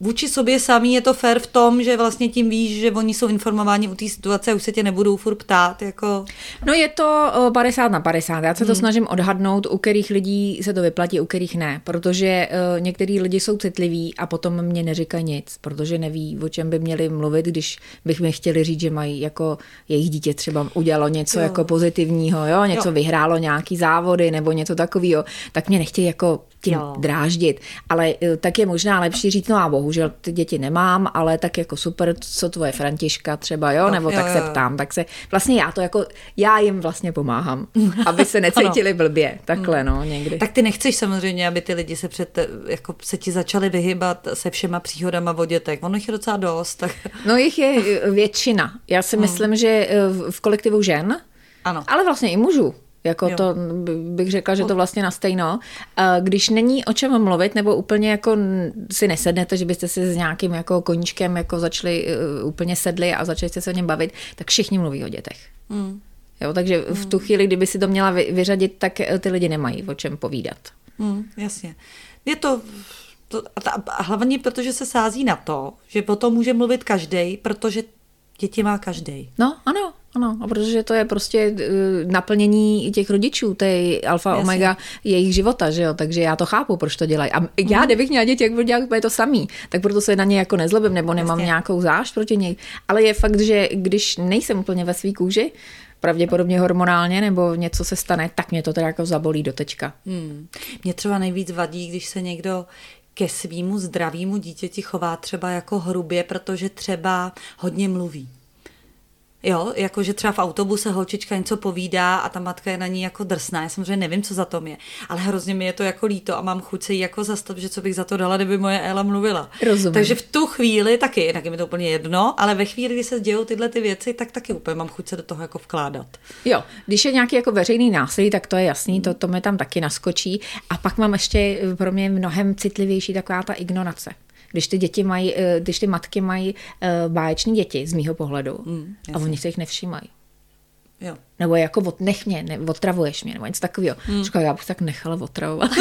vůči sobě samý je to fair v tom, že vlastně tím víš, že oni jsou informováni o té situace a už se tě nebudou furt ptát. Jako... No je to 50 na 50. Já se to hmm. snažím odhadnout, u kterých lidí se to vyplatí, u kterých ne. Protože uh, některý lidi jsou citliví a potom mě neříkají nic, protože neví, o čem by měli mluvit, když bych mi chtěli říct, že mají jako jejich dítě třeba udělalo něco jo. jako pozitivního, jo, něco jo. vyhrálo nějaký závody nebo něco takového, tak mě nechtějí jako tím jo. dráždit. Ale eh, tak je možná lepší říct, no a bohužel ty děti nemám, ale tak jako super, co tvoje Františka třeba, jo, nebo jo, tak jo, se ptám. Tak se, vlastně já to jako, já jim vlastně pomáhám, aby se necítili blbě, takhle, no, někdy. Tak ty nechceš samozřejmě, aby ty lidi se před, jako se ti začali vyhybat se všema příhodama o dětech. Ono jich je docela dost. Tak... No jich je eh, většina. Já si hmm. myslím, že eh, v kolektivu žen, ano. ale vlastně i mužů. Jako jo. to bych řekla, že to vlastně na stejno. Když není o čem mluvit, nebo úplně jako si nesednete, že byste si s nějakým jako koníčkem jako začali e, úplně sedli a začali jste se o něm bavit, tak všichni mluví o dětech. Hmm. Jo, takže v tu hmm. chvíli, kdyby si to měla vyřadit, tak e, ty lidi nemají o čem povídat. Hmm, jasně. Je to, to a hlavně protože se sází na to, že potom může mluvit každý, protože děti má každý. No, ano, ano, a protože to je prostě uh, naplnění těch rodičů, té alfa Jasně. omega jejich života, že jo, takže já to chápu, proč to dělají. A já, mm. kdybych měla děti, jak budu dělat úplně to samý, tak proto se na ně jako nezlobím, nebo nemám Jasně. nějakou zášť proti něj. Ale je fakt, že když nejsem úplně ve svý kůži, pravděpodobně hormonálně nebo něco se stane, tak mě to teda jako zabolí do tečka. Hmm. Mě třeba nejvíc vadí, když se někdo ke svýmu zdravému dítěti chová třeba jako hrubě, protože třeba hodně mluví. Jo, jakože třeba v autobuse holčička něco povídá a ta matka je na ní jako drsná. Já samozřejmě nevím, co za tom je, ale hrozně mi je to jako líto a mám chuť se jí jako zastavit, že co bych za to dala, kdyby moje Ela mluvila. Rozumím. Takže v tu chvíli taky, jinak je mi to úplně jedno, ale ve chvíli, kdy se dějou tyhle ty věci, tak taky úplně mám chuť se do toho jako vkládat. Jo, když je nějaký jako veřejný násilí, tak to je jasný, to, to mi tam taky naskočí. A pak mám ještě pro mě mnohem citlivější taková ta ignorace když ty děti mají, eh, když ty matky mají eh, báječní děti z mýho pohledu mm, a oni se jich nevšímají. Jo. Nebo jako od, nech mě, ne, otravuješ mě, nebo něco takového. Mm. Říkala, já bych tak nechala otravovat.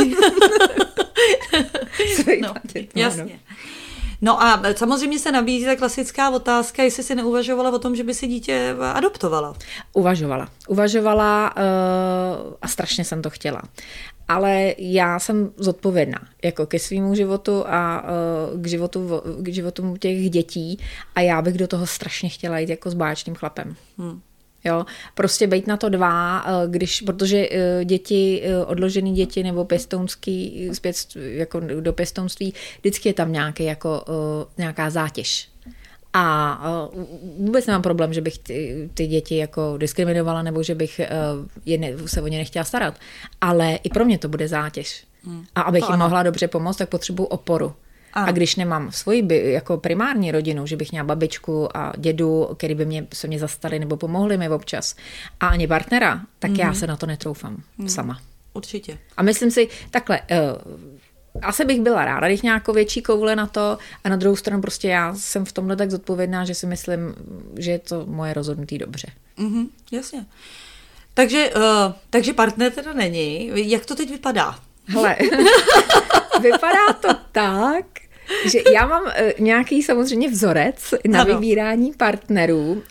no, jasně. No a samozřejmě se nabízí ta klasická otázka, jestli si neuvažovala o tom, že by si dítě adoptovala. Uvažovala. Uvažovala uh, a strašně jsem to chtěla ale já jsem zodpovědná jako ke svýmu životu a uh, k, životu, k životu těch dětí a já bych do toho strašně chtěla jít jako s báčným chlapem. Hmm. Jo, prostě být na to dva, e, když, protože e, děti, odložené děti nebo pěstounský, zpět, jako do pěstounství, vždycky je tam nějaký, jako, nějaká zátěž a vůbec nemám problém, že bych ty, ty děti jako diskriminovala nebo že bych e, je ne, se o ně nechtěla starat. Ale i pro mě to bude zátěž. Hmm. A abych to jim ano. mohla dobře pomoct, tak potřebuji oporu. Ano. A když nemám svoji by, jako primární rodinu, že bych měla babičku a dědu, který by mě, se mě zastali nebo pomohli mi občas, a ani partnera, tak mm. já mhm. se na to netroufám mm. sama. Určitě. A myslím si, takhle, uh, asi bych byla ráda, když nějakou větší koule na to a na druhou stranu prostě já jsem v tomhle tak zodpovědná, že si myslím, že je to moje rozhodnutí dobře. Mm-hmm, jasně. Takže, uh, takže partner teda není. Jak to teď vypadá? Hele, vypadá to tak, že já mám uh, nějaký samozřejmě vzorec na ano. vybírání partnerů. Uh,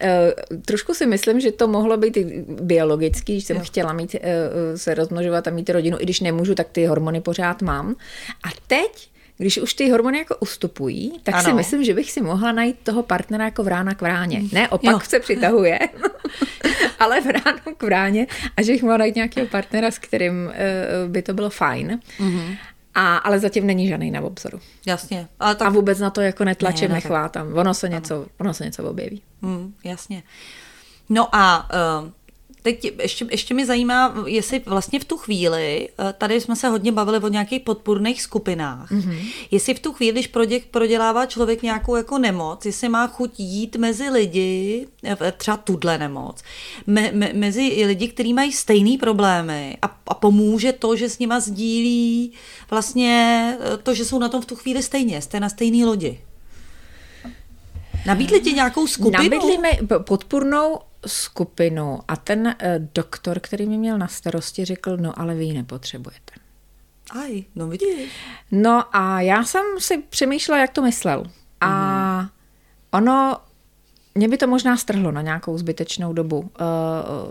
trošku si myslím, že to mohlo být biologický, že jsem jo. chtěla mít, uh, se rozmnožovat a mít rodinu, i když nemůžu, tak ty hormony pořád mám. A teď když už ty hormony jako ustupují, tak ano. si myslím, že bych si mohla najít toho partnera jako vrána k vráně. Ne, opak jo. se přitahuje, ale vránu k vráně a že bych mohla najít nějakého partnera, s kterým uh, by to bylo fajn. Mm-hmm. A, ale zatím není žádný na obzoru. Jasně. Ale tak... A vůbec na to jako netlačím, ne, nechvátám. Ono se, něco, ono se něco objeví. Hmm, jasně. No a uh, Teď ještě, ještě mě zajímá, jestli vlastně v tu chvíli, eh, tady jsme se hodně bavili o nějakých podpůrných skupinách, mm-hmm. jestli v tu chvíli, když prodě, prodělává člověk nějakou jako nemoc, jestli má chuť jít mezi lidi, eh, třeba tuhle nemoc, me, me, mezi lidi, kteří mají stejné problémy a, a pomůže to, že s nima sdílí vlastně eh, to, že jsou na tom v tu chvíli stejně, jste na stejné lodi. Nabídli ti nějakou skupinu? Nabídli mi podpůrnou skupinu a ten uh, doktor, který mě měl na starosti, řekl, no ale vy ji nepotřebujete. Aj, no vidíš. No a já jsem si přemýšlela, jak to myslel. A mm. ono mě by to možná strhlo na nějakou zbytečnou dobu uh,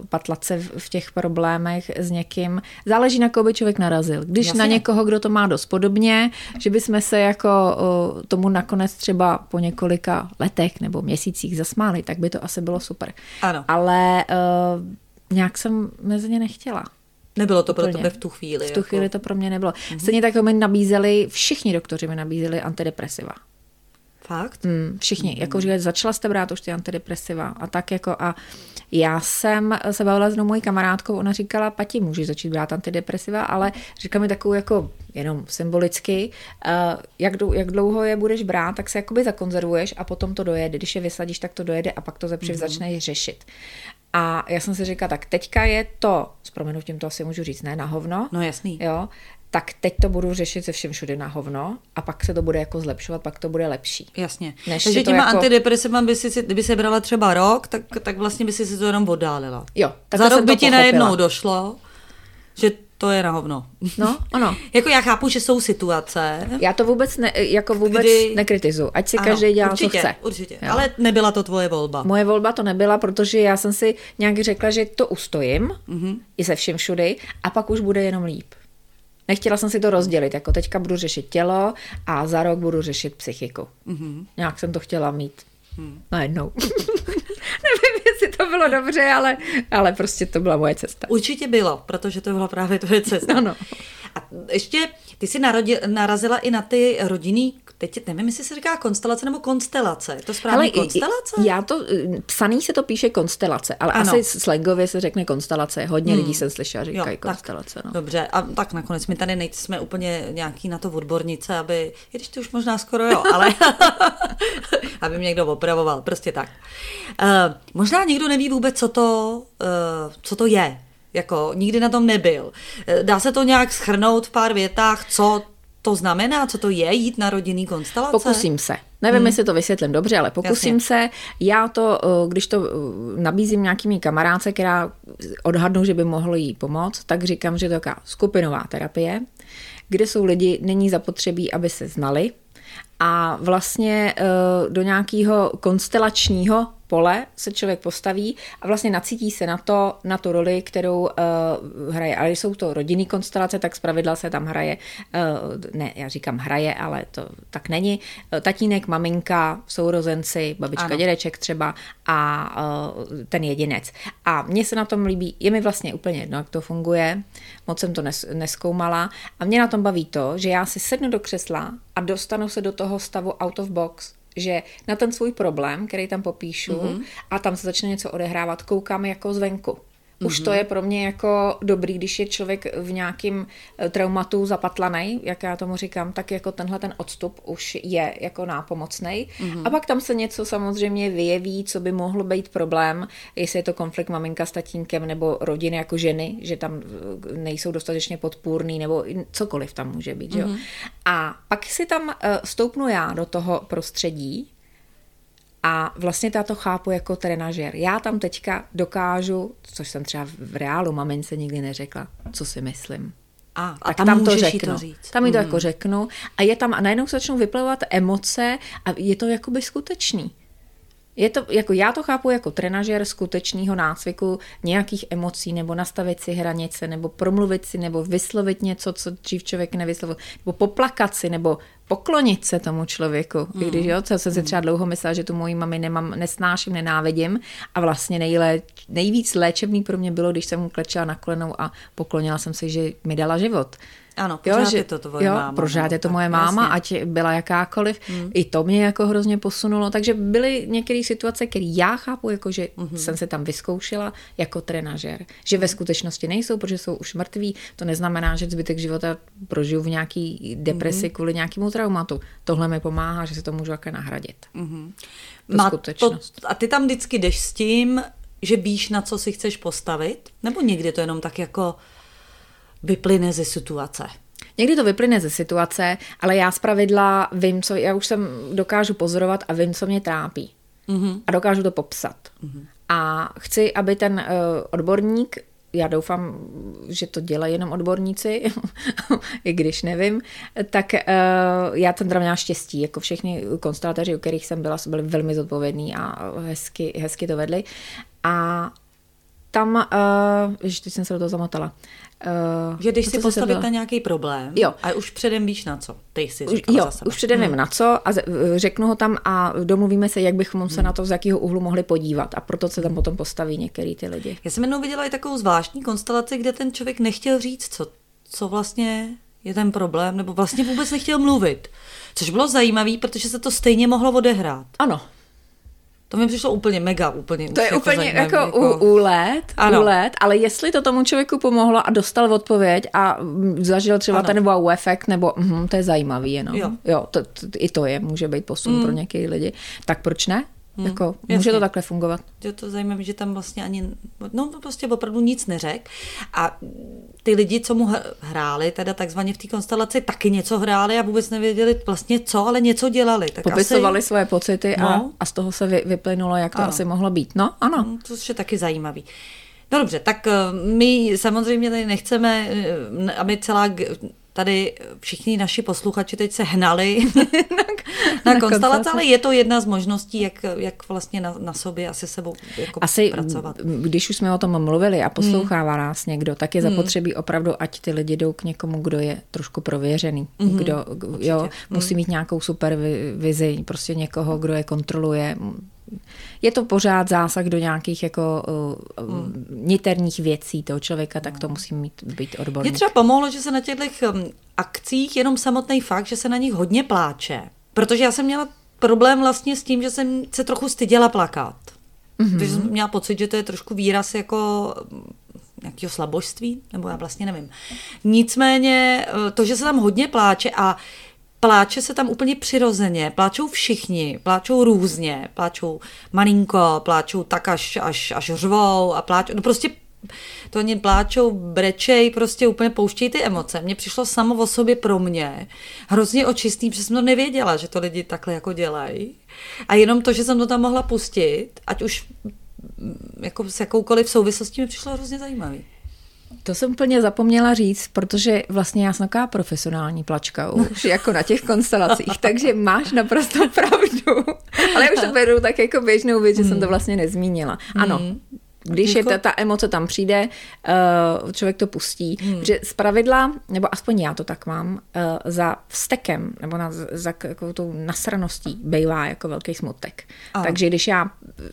patlat se v, v těch problémech s někým. Záleží, na koho by člověk narazil. Když Jasně. na někoho, kdo to má dost podobně, že bychom se jako uh, tomu nakonec třeba po několika letech nebo měsících zasmáli, tak by to asi bylo super. Ano. Ale uh, nějak jsem mezi ně nechtěla. Nebylo to pro tebe v tu chvíli. V tu jako... chvíli to pro mě nebylo. Mm-hmm. Stejně tak mi nabízeli, všichni doktoři mi nabízeli antidepresiva. Fakt? Mm, všichni. Mm. Jako říkali, začala jste brát už ty antidepresiva a tak jako a já jsem se bavila s mojí kamarádkou, ona říkala, Pati, můžeš začít brát antidepresiva, ale říká mi takovou jako jenom symbolicky, uh, jak, jak dlouho je budeš brát, tak se jakoby zakonzervuješ a potom to dojede. Když je vysadíš, tak to dojede a pak to zapřiv mm. začneš řešit. A já jsem si říkala, tak teďka je to, s proměnutím to asi můžu říct, ne na hovno. No jasný. Jo, tak teď to budu řešit se všem všude na hovno a pak se to bude jako zlepšovat, pak to bude lepší. Jasně. Než Takže těma jako... antidepresivama by si, kdyby se brala třeba rok, tak, tak vlastně by si si to jenom oddálila. Jo. Tak Za rok by ti najednou došlo, že to je na hovno. No, ano. jako já chápu, že jsou situace. Já to vůbec, ne, jako vůbec kdy... nekritizuju. Ať si ano, každý dělá, určitě, co chce. Určitě, jo. ale nebyla to tvoje volba. Moje volba to nebyla, protože já jsem si nějak řekla, že to ustojím mm-hmm. i se vším všudy a pak už bude jenom líp. Nechtěla jsem si to rozdělit, jako teďka budu řešit tělo a za rok budu řešit psychiku. Mm-hmm. Nějak jsem to chtěla mít hmm. najednou. Nevím, jestli to bylo dobře, ale, ale prostě to byla moje cesta. Určitě bylo, protože to byla právě tvoje cesta. Ano. A ještě ty jsi narodil, narazila i na ty rodinný teď nevím, jestli se říká konstelace nebo konstelace. Je to správně konstelace? Já to, eh, psaný se to píše konstelace, ale ano. asi slangově se řekne konstelace. Hodně hmm. lidí jsem slyšela, říkají jo, konstelace. Tak, no. Dobře, a tak nakonec my tady nejsme úplně nějaký na to odbornice, aby, i když to už možná skoro jo, ale aby mě někdo opravoval, prostě tak. Uh, možná někdo neví vůbec, co to, uh, co to je jako nikdy na tom nebyl. Dá se to nějak schrnout v pár větách, co to znamená, co to je jít na rodinný konstelace? Pokusím se. Nevím, hmm. jestli to vysvětlím dobře, ale pokusím Jasně. se. Já to, eh, když to eh, nabízím nějakými kamarádce, která odhadnou, že by mohlo jí pomoct, tak říkám, že to je taková skupinová terapie, kde jsou lidi, není zapotřebí, aby se znali, a vlastně eh, do nějakého konstelačního pole se člověk postaví a vlastně nacítí se na to, na tu roli, kterou uh, hraje. Ale jsou to rodinný konstelace, tak zpravidla se tam hraje, uh, ne, já říkám hraje, ale to tak není. Uh, tatínek, maminka, sourozenci, babička, ano. dědeček třeba a uh, ten jedinec. A mně se na tom líbí, je mi vlastně úplně jedno, jak to funguje, moc jsem to nes, neskoumala a mě na tom baví to, že já si sednu do křesla a dostanu se do toho stavu out of box, že na ten svůj problém, který tam popíšu, mm-hmm. a tam se začne něco odehrávat, koukám jako zvenku. Už to je pro mě jako dobrý, když je člověk v nějakým eh, traumatu zapatlaný, jak já tomu říkám, tak jako tenhle ten odstup už je jako nápomocný. Mm-hmm. A pak tam se něco samozřejmě vyjeví, co by mohlo být problém, jestli je to konflikt maminka s tatínkem nebo rodiny jako ženy, že tam eh, nejsou dostatečně podpůrný nebo cokoliv tam může být. Mm-hmm. Jo? A pak si tam uh, stoupnu já do toho prostředí, a vlastně já to chápu jako trenažer. Já tam teďka dokážu, což jsem třeba v reálu mamince nikdy neřekla, co si myslím. A, a tak tam, tam to řeknu. To říct. Tam mi to mm. jako řeknu a je tam a najednou se začnou vyplovat emoce a je to jakoby skutečný. Je to, jako já to chápu jako trenažer skutečného nácviku nějakých emocí, nebo nastavit si hranice, nebo promluvit si, nebo vyslovit něco, co dřív člověk nevyslovil, nebo poplakat si, nebo poklonit se tomu člověku. Mm. I když jo, co jsem si mm. třeba dlouho myslela, že tu moji mami nemám, nesnáším, nenávidím a vlastně nejlé, nejvíc léčebný pro mě bylo, když jsem mu klečela na kolenou a poklonila jsem se, že mi dala život. Ano, pořád jo, že, je to tvoje jo, máma. Pořád je to moje máma, jasně. ať byla jakákoliv. Hmm. I to mě jako hrozně posunulo. Takže byly některé situace, které já chápu, jako že hmm. jsem se tam vyzkoušela jako trenažer. Že ve skutečnosti nejsou, protože jsou už mrtví. To neznamená, že zbytek života prožiju v nějaký depresi hmm. kvůli nějakému traumatu. Tohle mi pomáhá, že se to můžu také nahradit. Hmm. Má skutečnost. To, a ty tam vždycky jdeš s tím, že víš, na co si chceš postavit? Nebo někdy to jenom tak jako vyplyne ze situace? Někdy to vyplyne ze situace, ale já pravidla vím, co, já už jsem dokážu pozorovat a vím, co mě trápí. Mm-hmm. A dokážu to popsat. Mm-hmm. A chci, aby ten uh, odborník, já doufám, že to dělají jenom odborníci, i když nevím, tak uh, já jsem teda měla štěstí, jako všechny konstelatéři, u kterých jsem byla, byli velmi zodpovědní a hezky, hezky to vedli. A tam, uh, ježiš, teď jsem se do toho zamotala. Uh, že když si postavit na nějaký problém jo. a už předem víš na co, ty jsi říkala Jo, za sebe. už předem hmm. na co a řeknu ho tam a domluvíme se, jak bychom se hmm. na to z jakého úhlu mohli podívat a proto se tam potom postaví některý ty lidi. Já jsem jednou viděla i takovou zvláštní konstelaci, kde ten člověk nechtěl říct, co, co vlastně je ten problém, nebo vlastně vůbec nechtěl mluvit. Což bylo zajímavé, protože se to stejně mohlo odehrát. Ano, to mi přišlo úplně mega, úplně. To je jako úplně jako, jako u, let, ano. u let, ale jestli to tomu člověku pomohlo a dostal odpověď a zažil třeba ano. ten wow efekt, nebo mm, to je zajímavý jenom. Jo, jo to, to, i to je, může být posun mm. pro některé lidi. Tak proč ne? Hmm, jako, jasně. může to takhle fungovat. Je to zajímavé, že tam vlastně ani, no prostě opravdu nic neřek. A ty lidi, co mu hráli, teda takzvaně v té konstelaci, taky něco hráli a vůbec nevěděli vlastně co, ale něco dělali. Tak Popisovali asi... své pocity no. a, a z toho se vy, vyplynulo, jak to ano. asi mohlo být. No, ano. Hmm, to je taky zajímavý. No dobře, tak eh, my samozřejmě tady nechceme, eh, aby celá tady všichni naši posluchači teď se hnali na, na konstelace, ale je to jedna z možností, jak, jak vlastně na, na sobě asi sebou jako asi, pracovat. Když už jsme o tom mluvili a poslouchává hmm. nás někdo, tak je hmm. zapotřebí opravdu, ať ty lidi jdou k někomu, kdo je trošku prověřený, hmm. kdo jo, hmm. musí mít nějakou supervizi, prostě někoho, kdo je kontroluje, je to pořád zásah do nějakých jako uh, hmm. niterních věcí toho člověka, tak to musí mít být odborník. Mě třeba pomohlo, že se na těchto um, akcích jenom samotný fakt, že se na nich hodně pláče. Protože já jsem měla problém vlastně s tím, že jsem se trochu styděla plakat. Mm-hmm. Takže jsem měla pocit, že to je trošku výraz jako um, nějakého slabožství, nebo já vlastně nevím. Nicméně uh, to, že se tam hodně pláče a pláče se tam úplně přirozeně, pláčou všichni, pláčou různě, pláčou malinko, pláčou tak až, až, až řvou a pláčou, no prostě to oni pláčou, brečej, prostě úplně pouštějí ty emoce. Mně přišlo samo o sobě pro mě hrozně očistý, protože jsem to nevěděla, že to lidi takhle jako dělají. A jenom to, že jsem to tam mohla pustit, ať už jako s jakoukoliv souvislostí mi přišlo hrozně zajímavý. To jsem úplně zapomněla říct, protože vlastně já jsem taková profesionální plačka už jako na těch konstelacích, takže máš naprosto pravdu. Ale já už to beru tak jako běžnou věc, že jsem to hmm. vlastně nezmínila. Ano, hmm. Když je ta, ta emoce tam přijde, uh, člověk to pustí. Hmm. Že z pravidla, nebo aspoň já to tak mám, uh, za vstekem nebo na, za jako tou nasraností bývá jako velký smutek. A. Takže když já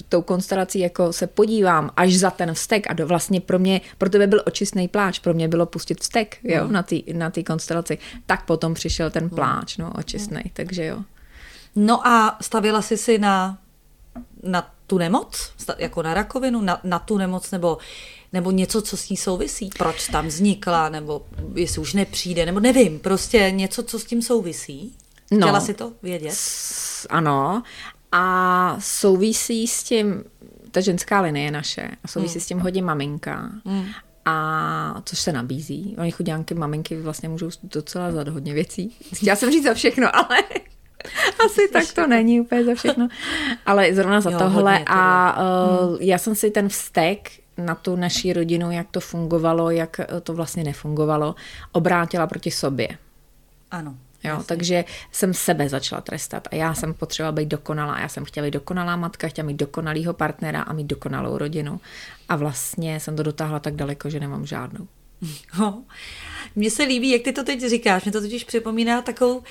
tou konstelací jako se podívám až za ten vztek a do vlastně pro mě, pro tebe byl očistný pláč, pro mě bylo pustit vztek jo, hmm. na té na konstelaci, tak potom přišel ten hmm. pláč, no, očistný, hmm. takže jo. No a stavila jsi si na, na tu nemoc, jako na rakovinu, na, na tu nemoc, nebo, nebo něco, co s ní souvisí, proč tam vznikla, nebo jestli už nepřijde, nebo nevím, prostě něco, co s tím souvisí. No, Chtěla si to vědět? S, ano, a souvisí s tím, ta ženská linie naše, a souvisí hmm. s tím hodně maminka. Hmm. A což se nabízí. Oni chodňánky, maminky vlastně můžou docela za hodně věcí. Chtěla jsem říct za všechno, ale Asi tak to není úplně za všechno. Ale zrovna za jo, tohle. A uh, já jsem si ten vztek na tu naší rodinu, jak to fungovalo, jak to vlastně nefungovalo, obrátila proti sobě. Ano. Jo, jasně. takže jsem sebe začala trestat a já jsem potřebovala být dokonalá. Já jsem chtěla být dokonalá matka, chtěla mít dokonalýho partnera a mít dokonalou rodinu. A vlastně jsem to dotáhla tak daleko, že nemám žádnou. No. Mně se líbí, jak ty to teď říkáš. Mě to totiž připomíná takovou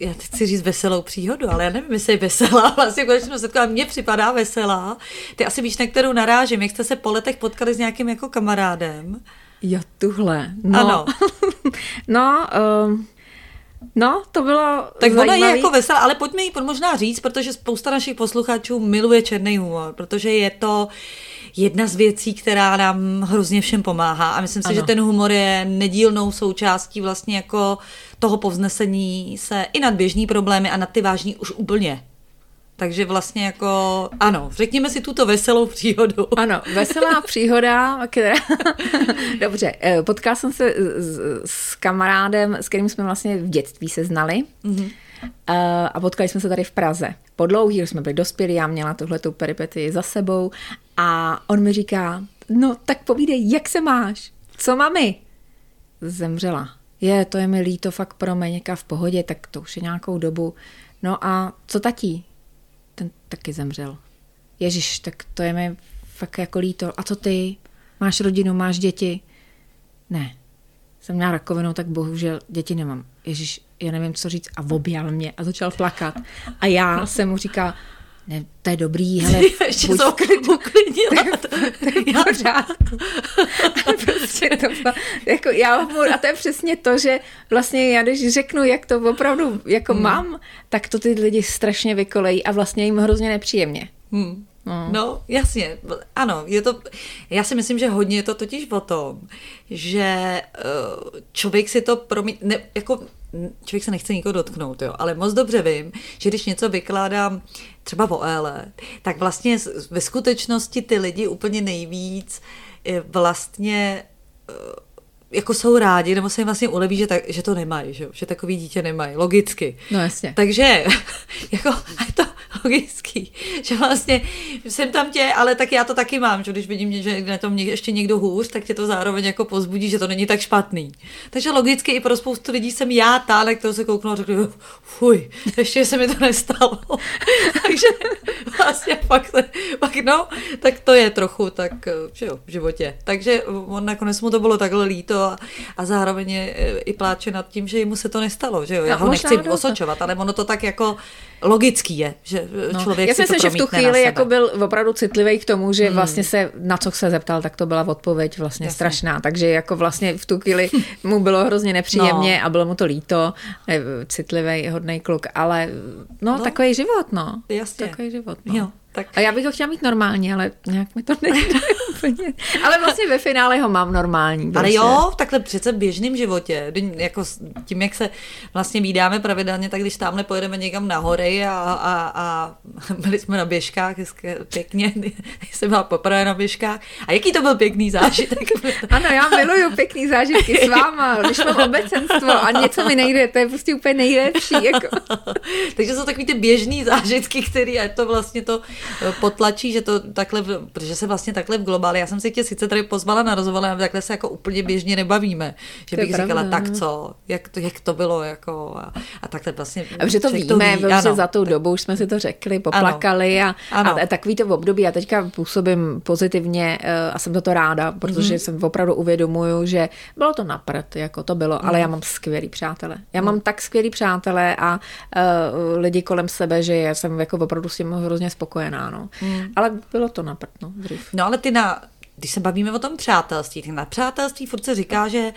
já teď chci říct veselou příhodu, ale já nevím, jestli je veselá, vlastně konečnou setkala, mně připadá veselá. Ty asi víš, na kterou narážím, jak jste se po letech potkali s nějakým jako kamarádem. Jo, tuhle. No. Ano. no, um, No, to bylo Tak zajímavý. ona je jako veselá, ale pojďme jí možná říct, protože spousta našich posluchačů miluje černý humor, protože je to jedna z věcí, která nám hrozně všem pomáhá a myslím si, ano. že ten humor je nedílnou součástí vlastně jako toho povznesení se i nad běžný problémy a nad ty vážní už úplně. Takže vlastně jako, ano, řekněme si tuto veselou příhodu. Ano, veselá příhoda, která... Dobře, eh, potkal jsem se s, s kamarádem, s kterým jsme vlastně v dětství se znali. Mm-hmm. A potkali jsme se tady v Praze. Po dlouhý, jsme byli dospělí, já měla tuhletou peripety za sebou a on mi říká, no tak povídej, jak se máš? Co mami? Zemřela. Je, to je mi líto, fakt pro mě, v pohodě, tak to už je nějakou dobu. No a co tatí? ten taky zemřel. Ježíš, tak to je mi fakt jako líto. A co ty? Máš rodinu, máš děti? Ne. Jsem měla rakovinu, tak bohužel děti nemám. Ježíš, já nevím, co říct. A objal mě a začal plakat. A já jsem mu říkal, ne, to je dobrý, hele. Ještě buď... uklidnila. Je pořád. Prostě to bylo, jako já mu, a to je přesně to, že vlastně já když řeknu, jak to opravdu jako hmm. mám, tak to ty lidi strašně vykolejí a vlastně jim hrozně nepříjemně. Hmm. No. no, jasně, ano, je to, já si myslím, že hodně je to totiž o tom, že eh, člověk si to promí, ne, jako člověk se nechce nikoho dotknout, jo, ale moc dobře vím, že když něco vykládám třeba o ELE, tak vlastně ve skutečnosti ty lidi úplně nejvíc eh, vlastně jako jsou rádi, nebo se jim vlastně uleví, že, tak, že to nemají, že, že takový dítě nemají, logicky. No jasně. Takže, jako, je to logický, že vlastně jsem tam tě, ale tak já to taky mám, že když vidím, že na tom ještě někdo hůř, tak tě to zároveň jako pozbudí, že to není tak špatný. Takže logicky i pro spoustu lidí jsem já ta, na kterou se kouknu a řeknu, fuj, ještě se mi to nestalo. Takže vlastně pak, pak no, tak to je trochu tak, že jo, v životě. Takže on nakonec mu to bylo takhle líto a, a zároveň je e, i pláče nad tím, že mu se to nestalo, že jo. Já no, ho nechci osočovat, ale ono to tak jako logický je, že no. člověk Já si myslím, že v tu chvíli jako byl opravdu citlivý k tomu, že hmm. vlastně se, na co se zeptal, tak to byla odpověď vlastně Jasně. strašná, takže jako vlastně v tu chvíli mu bylo hrozně nepříjemně no. a bylo mu to líto, citlivý, hodný kluk, ale no, no. takový život, no. Jasně. Takový život, no. Jo. Tak. A já bych ho chtěla mít normální, ale nějak mi to nejde úplně. Ale vlastně ve finále ho mám normální. Prostě. Ale jo, v takhle přece v běžném životě, jako tím, jak se vlastně vídáme pravidelně, tak když tamhle pojedeme někam na hory a, a, a byli jsme na běžkách, hezké, pěkně, jsem byla poprvé na běžkách. A jaký to byl pěkný zážitek? ano, já miluju pěkný zážitky s váma, když mám obecenstvo a něco mi nejde, to je prostě úplně nejlepší. Jako. Takže jsou takový ty běžný zážitky, které je to vlastně to potlačí, že to takhle, protože se vlastně takhle v globále, já jsem si tě sice tady pozvala na rozhovor, ale takhle se jako úplně běžně nebavíme. Že bych pravda, říkala, tak co, jak to, jak to bylo, jako a, a takhle vlastně. A že to víme, to ví, ano, za tou dobu už jsme si to řekli, poplakali ano, a, ano. a takový to v období, já teďka působím pozitivně eh, a jsem za to ráda, protože mm-hmm. jsem opravdu uvědomuju, že bylo to napřed, jako to bylo, mm-hmm. ale já mhm. mám skvělý přátele. Já mm-hmm. mám tak skvělý přátele a uh, lidi kolem sebe, že já jsem jako opravdu s tím hrozně spokojená spokojená, no. Hmm. Ale bylo to naprt, no, dřív. No ale ty na, když se bavíme o tom přátelství, tak na přátelství furt se říká, že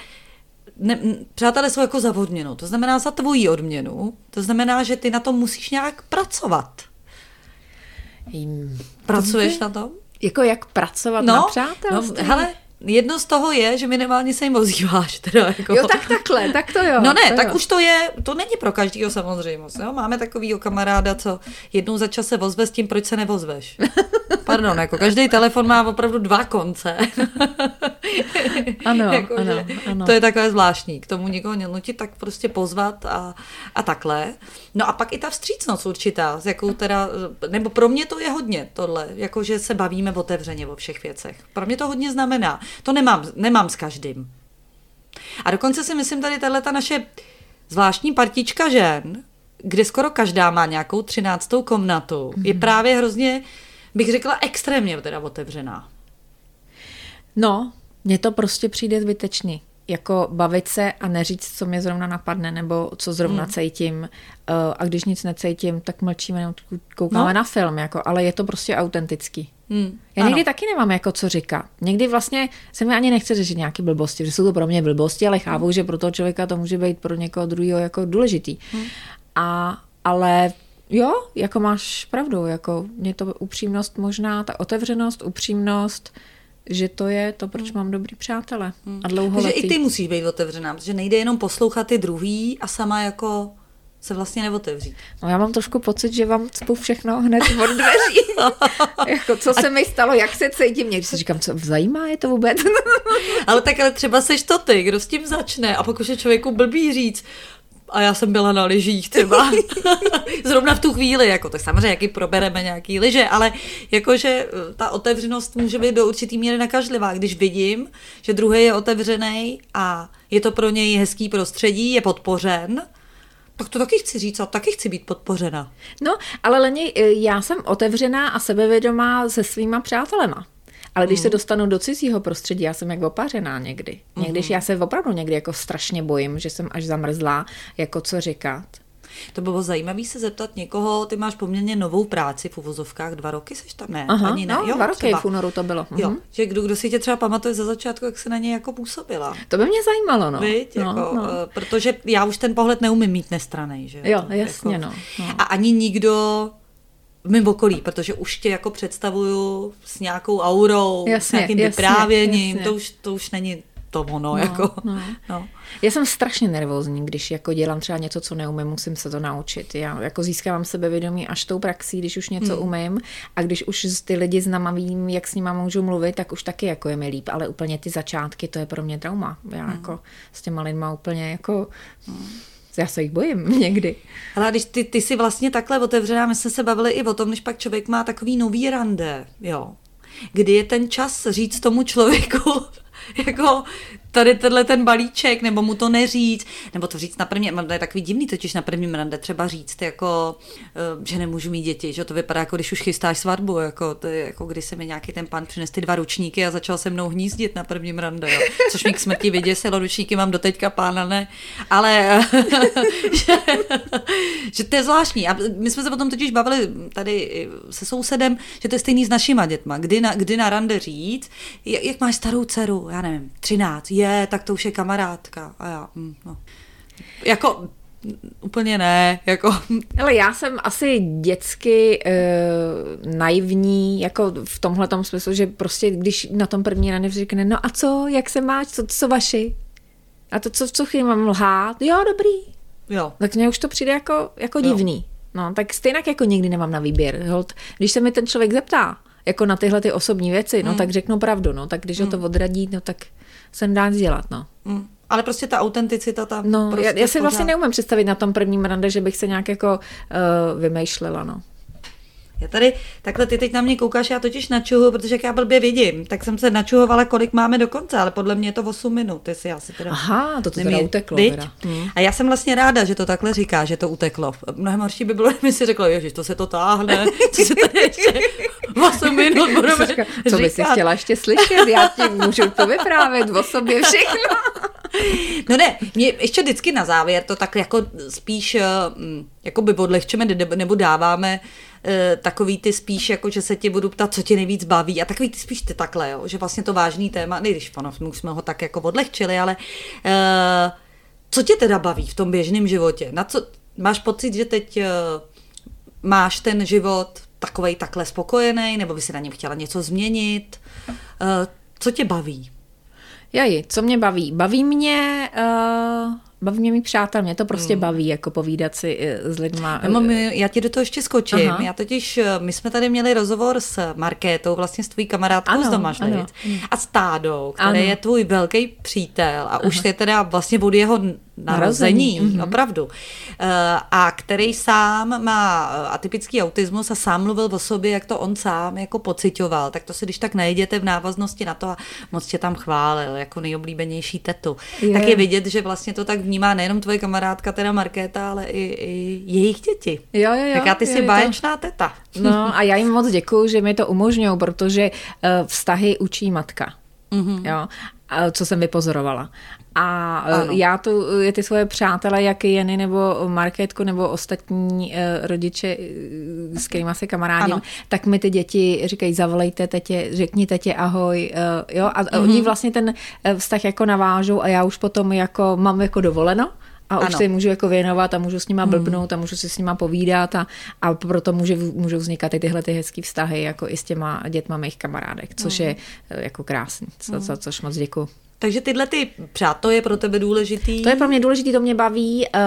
ne, přátelé jsou jako za odměnu, to znamená za tvoji odměnu, to znamená, že ty na tom musíš nějak pracovat. Jim, Pracuješ to na tom? Jako jak pracovat no, na přátelství? No, hele, jedno z toho je, že minimálně se jim ozýváš. Teda jako. Jo, tak takhle, tak to jo. No ne, tak jo. už to je, to není pro každýho samozřejmost. Jo? Máme takovýho kamaráda, co jednou za čas se vozve s tím, proč se nevozveš. Pardon, jako každý telefon má opravdu dva konce. ano, jako, ano, ano. To je takové zvláštní. K tomu nikoho nenutit, tak prostě pozvat a, a takhle. No a pak i ta vstřícnost určitá, s jakou teda, nebo pro mě to je hodně tohle, jako že se bavíme otevřeně o všech věcech. Pro mě to hodně znamená. To nemám, nemám s každým. A dokonce si myslím tady tahle ta naše zvláštní partička žen, kde skoro každá má nějakou třináctou komnatu, mm-hmm. je mhm. právě hrozně, bych řekla, extrémně teda otevřená. No, mně to prostě přijde zbytečný. Jako bavit se a neříct, co mě zrovna napadne, nebo co zrovna hmm. cítím. Eh, a když nic necítím, tak mlčíme, nebo koukáme no. na film, jako, ale je to prostě autentický. Hmm. Já někdy ano. taky nemám jako co říkat. Někdy vlastně se mi ani nechce řešit nějaké blbosti, že jsou to pro mě blbosti, ale chápu, hmm. že pro toho člověka to může být pro někoho druhého jako důležitý. Hmm. A, ale jo, jako máš pravdu, jako mě to upřímnost možná, ta otevřenost, upřímnost, že to je to, proč hmm. mám dobrý přátele hmm. a dlouholetý. Takže i ty musíš být otevřená, protože nejde jenom poslouchat ty druhý a sama jako se vlastně neotevřít. No já mám trošku pocit, že vám cpu všechno hned od dveří. jako, co se a... mi stalo, jak se cítím, někdy si říkám, co zajímá je to vůbec. ale tak ale třeba seš to ty, kdo s tím začne a pak už je člověku blbý říct, a já jsem byla na lyžích třeba. Zrovna v tu chvíli, jako tak samozřejmě, jaký probereme nějaký lyže, ale jakože eh, ta otevřenost může být do určitý míry nakažlivá. Když vidím, že druhý je otevřený a je to pro něj hezký prostředí, je podpořen, tak to taky chci říct a taky chci být podpořena. No, ale Leni, eh, já jsem otevřená a sebevědomá se svýma přátelema. Ale když mm. se dostanu do cizího prostředí, já jsem jak opařená někdy. Někdy mm. já se opravdu někdy jako strašně bojím, že jsem až zamrzlá, jako co říkat. To bylo zajímavé se zeptat někoho, ty máš poměrně novou práci v uvozovkách, dva roky seš tam, ne? Aha, Ani ne. No, jo, dva roky třeba. v únoru to bylo. Jo, mhm. že kdo, kdo si tě třeba pamatuje za začátku, jak se na něj jako působila. To by mě zajímalo, no. Víť, no, jako, no. Eh, protože já už ten pohled neumím mít nestranej, že? Jo, jasně, jako, no, no. A ani nikdo v mém okolí, protože už tě jako představuju s nějakou aurou, jasně, s nějakým jasně, vyprávěním, jasně. To, už, to už není to ono. No, jako, no. No. Já jsem strašně nervózní, když jako dělám třeba něco, co neumím, musím se to naučit. Já jako získávám sebevědomí až tou praxí, když už něco hmm. umím a když už ty lidi znám a vím, jak s nima můžu mluvit, tak už taky jako je mi líp, ale úplně ty začátky, to je pro mě trauma. Já hmm. jako s těma lidma úplně jako... Hmm já se jich bojím někdy. Ale když ty, ty si vlastně takhle otevřená, my jsme se bavili i o tom, když pak člověk má takový nový rande, jo, kdy je ten čas říct tomu člověku, jako tady tenhle ten balíček, nebo mu to neříct, nebo to říct na první, to je takový divný totiž na prvním rande, třeba říct, jako, eh, že nemůžu mít děti, že to vypadá jako když už chystáš svatbu, jako, to je, jako když se mi nějaký ten pan přines ty dva ručníky a začal se mnou hnízdit na prvním rande, jo. což mi k smrti vyděsilo, ručníky mám doteďka pána, ne, ale že, že, to je zvláštní. A my jsme se potom totiž bavili tady se sousedem, že to je stejný s našima dětma, kdy na, kdy na rande říct, jak, jak máš starou dceru, já nevím, 13, je, tak to už je kamarádka. A já, hm, no. Jako, úplně ne, jako. Ale já jsem asi dětsky e, naivní, jako v tomhle smyslu, že prostě když na tom první rande řekne, no a co, jak se máš, co, co vaši? A to, co, co chvíli mám lhát? Jo, dobrý. Jo. Tak mně už to přijde jako, jako divný. No, tak stejně jako nikdy nemám na výběr. Hold, když se mi ten člověk zeptá, jako na tyhle ty osobní věci, no hmm. tak řeknu pravdu, no tak když hmm. ho to odradí, no tak se dá dělat, no. Mm. Ale prostě ta autenticita tam. No, prostě já, já si pořád... vlastně neumím představit na tom prvním rande, že bych se nějak jako uh, vymýšlela, no. Já tady, takhle ty teď na mě koukáš, já totiž načuhu, protože jak já blbě vidím, tak jsem se načuhovala, kolik máme do konce, ale podle mě je to 8 minut, jestli já si teda... Aha, to to teda uteklo. Teda. Hmm. A já jsem vlastně ráda, že to takhle říká, že to uteklo. Mnohem horší by bylo, kdyby si řekla, že to se to táhne, co se tady ještě 8 minut budeme Co by si chtěla ještě slyšet, já ti můžu to vyprávět o sobě všechno. No ne, mě ještě vždycky na závěr to tak jako spíš eh, jako by odlehčeme nebo dáváme Eh, takový ty spíš, jako že se ti budu ptat, co tě nejvíc baví a takový ty spíš ty takhle, jo, že vlastně to vážný téma, ne když už jsme ho tak jako odlehčili, ale uh, co tě teda baví v tom běžném životě? Na co, máš pocit, že teď uh, máš ten život takovej takhle spokojený, nebo by si na něm chtěla něco změnit? Uh, co tě baví? Jaji, co mě baví? Baví mě uh, baví mě mý přátel, mě to prostě mm. baví, jako povídat si eh, s lidma. No, my, já ti do toho ještě skočím. Aha. Já totiž, eh, my jsme tady měli rozhovor s Markétou, vlastně s tvojí kamarádkou ano, z Domažlic a s Tádou, který ano. je tvůj velký přítel a Aha. už je teda vlastně od jeho narození, narození. opravdu. Eh, a který sám má atypický autismus a sám mluvil o sobě, jak to on sám jako pocitoval. Tak to si když tak najděte v návaznosti na to a moc tě tam chválil jako nejoblíbenější tetu. Je. Tak je vidět, že vlastně to tak vnímá nejenom tvoje kamarádka, teda Markéta, ale i, i jejich děti. Jo, jo, jo. Tak já ty jsi báječná teta. No a já jim moc děkuju, že mi to umožňují, protože uh, vztahy učí matka. Mm-hmm. Jo. co jsem vypozorovala. A e, ano. já tu, je ty svoje přátelé, jak Jeny nebo Marketku nebo ostatní uh, rodiče, e, s kterými se kamarádím, ano. tak mi ty děti říkají, zavolejte tetě, řekni tetě ahoj, jo, a mm-hmm. oni vlastně ten vztah jako navážou a já už potom jako mám jako dovoleno, a už ano. se můžu jako věnovat a můžu s nima hmm. blbnout a můžu si s nima povídat a, a proto může, můžou vznikat i tyhle ty hezké vztahy jako i s těma dětma mých kamarádek, což hmm. je jako krásný, za, za což moc děkuji. Takže tyhle ty přát, to je pro tebe důležitý? To je pro mě důležitý, to mě baví. Uh,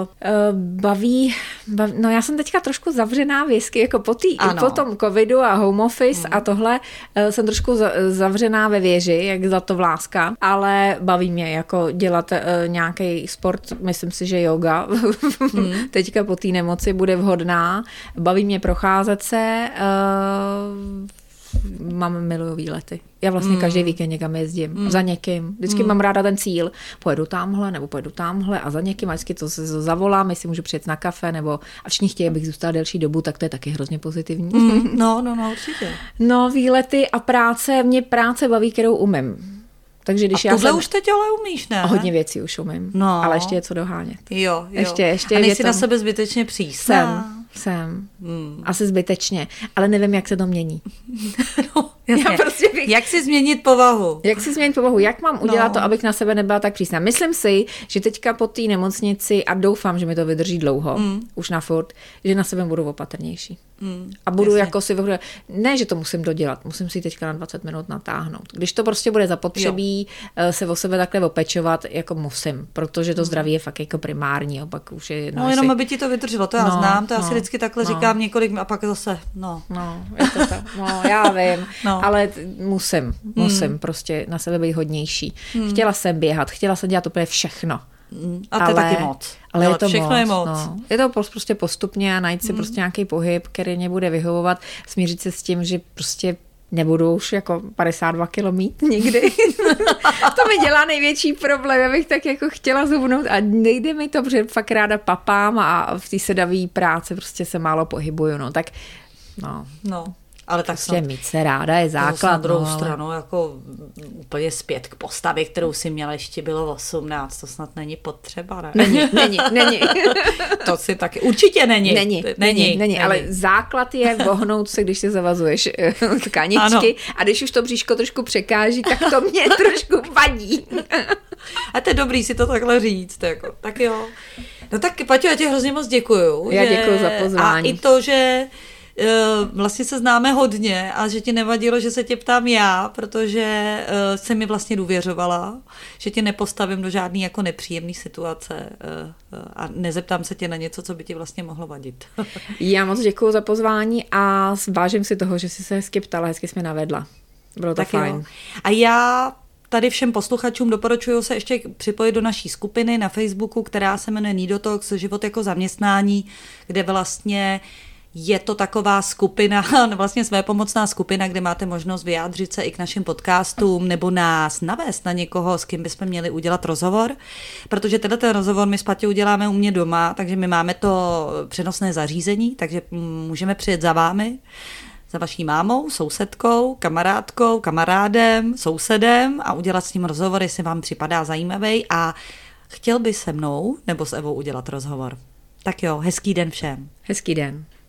uh, baví, baví, no já jsem teďka trošku zavřená věsky, jako po, tý, po tom covidu a home office mm. a tohle uh, jsem trošku za, zavřená ve věži, jak za to vláska, ale baví mě jako dělat uh, nějaký sport, myslím si, že yoga mm. teďka po té nemoci bude vhodná. Baví mě procházet se, uh, mám miluju výlety. Já vlastně mm. každý víkend někam jezdím mm. za někým. Vždycky mm. mám ráda ten cíl. Pojedu tamhle nebo pojedu tamhle a za někým a vždycky to se zavolám, jestli můžu přijet na kafe nebo a všichni chtějí, abych zůstala delší dobu, tak to je taky hrozně pozitivní. Mm. No, no, no, určitě. No, výlety a práce, mě práce baví, kterou umím. Takže když a já jsem... už teď ale umíš, ne? Hodně věcí už umím, no. ale ještě je co dohánět. Jo, jo. Ještě, ještě a nejsi na sebe zbytečně přísná. Jsem, jsem. Hmm. Asi zbytečně, ale nevím, jak se to mění. no, Já prostě bych... Jak si změnit povahu? Jak si změnit povahu? Jak mám udělat no. to, abych na sebe nebyla tak přísná? Myslím si, že teďka po té nemocnici, a doufám, že mi to vydrží dlouho, mm. už na furt, že na sebe budu opatrnější. Mm. A budu Jasně. jako si vyhodit, ne, že to musím dodělat, musím si teďka na 20 minut natáhnout. Když to prostě bude zapotřebí jo. Eh, se o sebe takhle opečovat, jako musím, protože to mm. zdraví je fakt jako primární. A pak už je, no, no jenom aby ti to vydrželo, to já no, znám, to já no, si vždycky takhle no. říkám několik a pak zase, no. No, je to tak. no já vím. no. Ale musím, musím hmm. prostě na sebe být hodnější. Hmm. Chtěla jsem běhat, chtěla jsem dělat úplně všechno. Hmm. A to ale, je taky moc. Ale je to všechno moc, je moc. No. Je to prostě postupně a najít si hmm. prostě nějaký pohyb, který mě bude vyhovovat, smířit se s tím, že prostě nebudu už jako 52 kilo mít nikdy. to mi dělá největší problém, já bych tak jako chtěla zhubnout a nejde mi to, protože fakt ráda papám a v té sedavé práce prostě se málo pohybuju, no tak no. No, ale tak prostě snad, mít se ráda je základ. Na druhou no, ale... stranu jako úplně zpět k postavě, kterou si měla ještě bylo 18, to snad není potřeba, ne? Není, není, není. to si taky, určitě není. Není, není, není, není, ale základ je vohnout se, když si zavazuješ eh, tkaničky ano. a když už to bříško trošku překáží, tak to mě trošku vadí. a to je dobrý si to takhle říct, jako. tak jo. No tak Paťo, já ti hrozně moc děkuju. Já že... děkuju za pozvání. A i to, že vlastně se známe hodně a že ti nevadilo, že se tě ptám já, protože eh, se mi vlastně důvěřovala, že tě nepostavím do žádný jako nepříjemný situace eh, a nezeptám se tě na něco, co by ti vlastně mohlo vadit. já moc děkuji za pozvání a vážím si toho, že jsi se hezky ptala, hezky jsi mi navedla. Bylo to tak fajn. Jo. A já tady všem posluchačům doporučuju se ještě připojit do naší skupiny na Facebooku, která se jmenuje Nidotox, život jako zaměstnání, kde vlastně je to taková skupina, vlastně své pomocná skupina, kde máte možnost vyjádřit se i k našim podcastům nebo nás navést na někoho, s kým bychom měli udělat rozhovor, protože tenhle ten rozhovor my s Patě uděláme u mě doma, takže my máme to přenosné zařízení, takže můžeme přijet za vámi, za vaší mámou, sousedkou, kamarádkou, kamarádem, sousedem a udělat s ním rozhovor, jestli vám připadá zajímavý a chtěl by se mnou nebo s Evou udělat rozhovor. Tak jo, hezký den všem. Hezký den.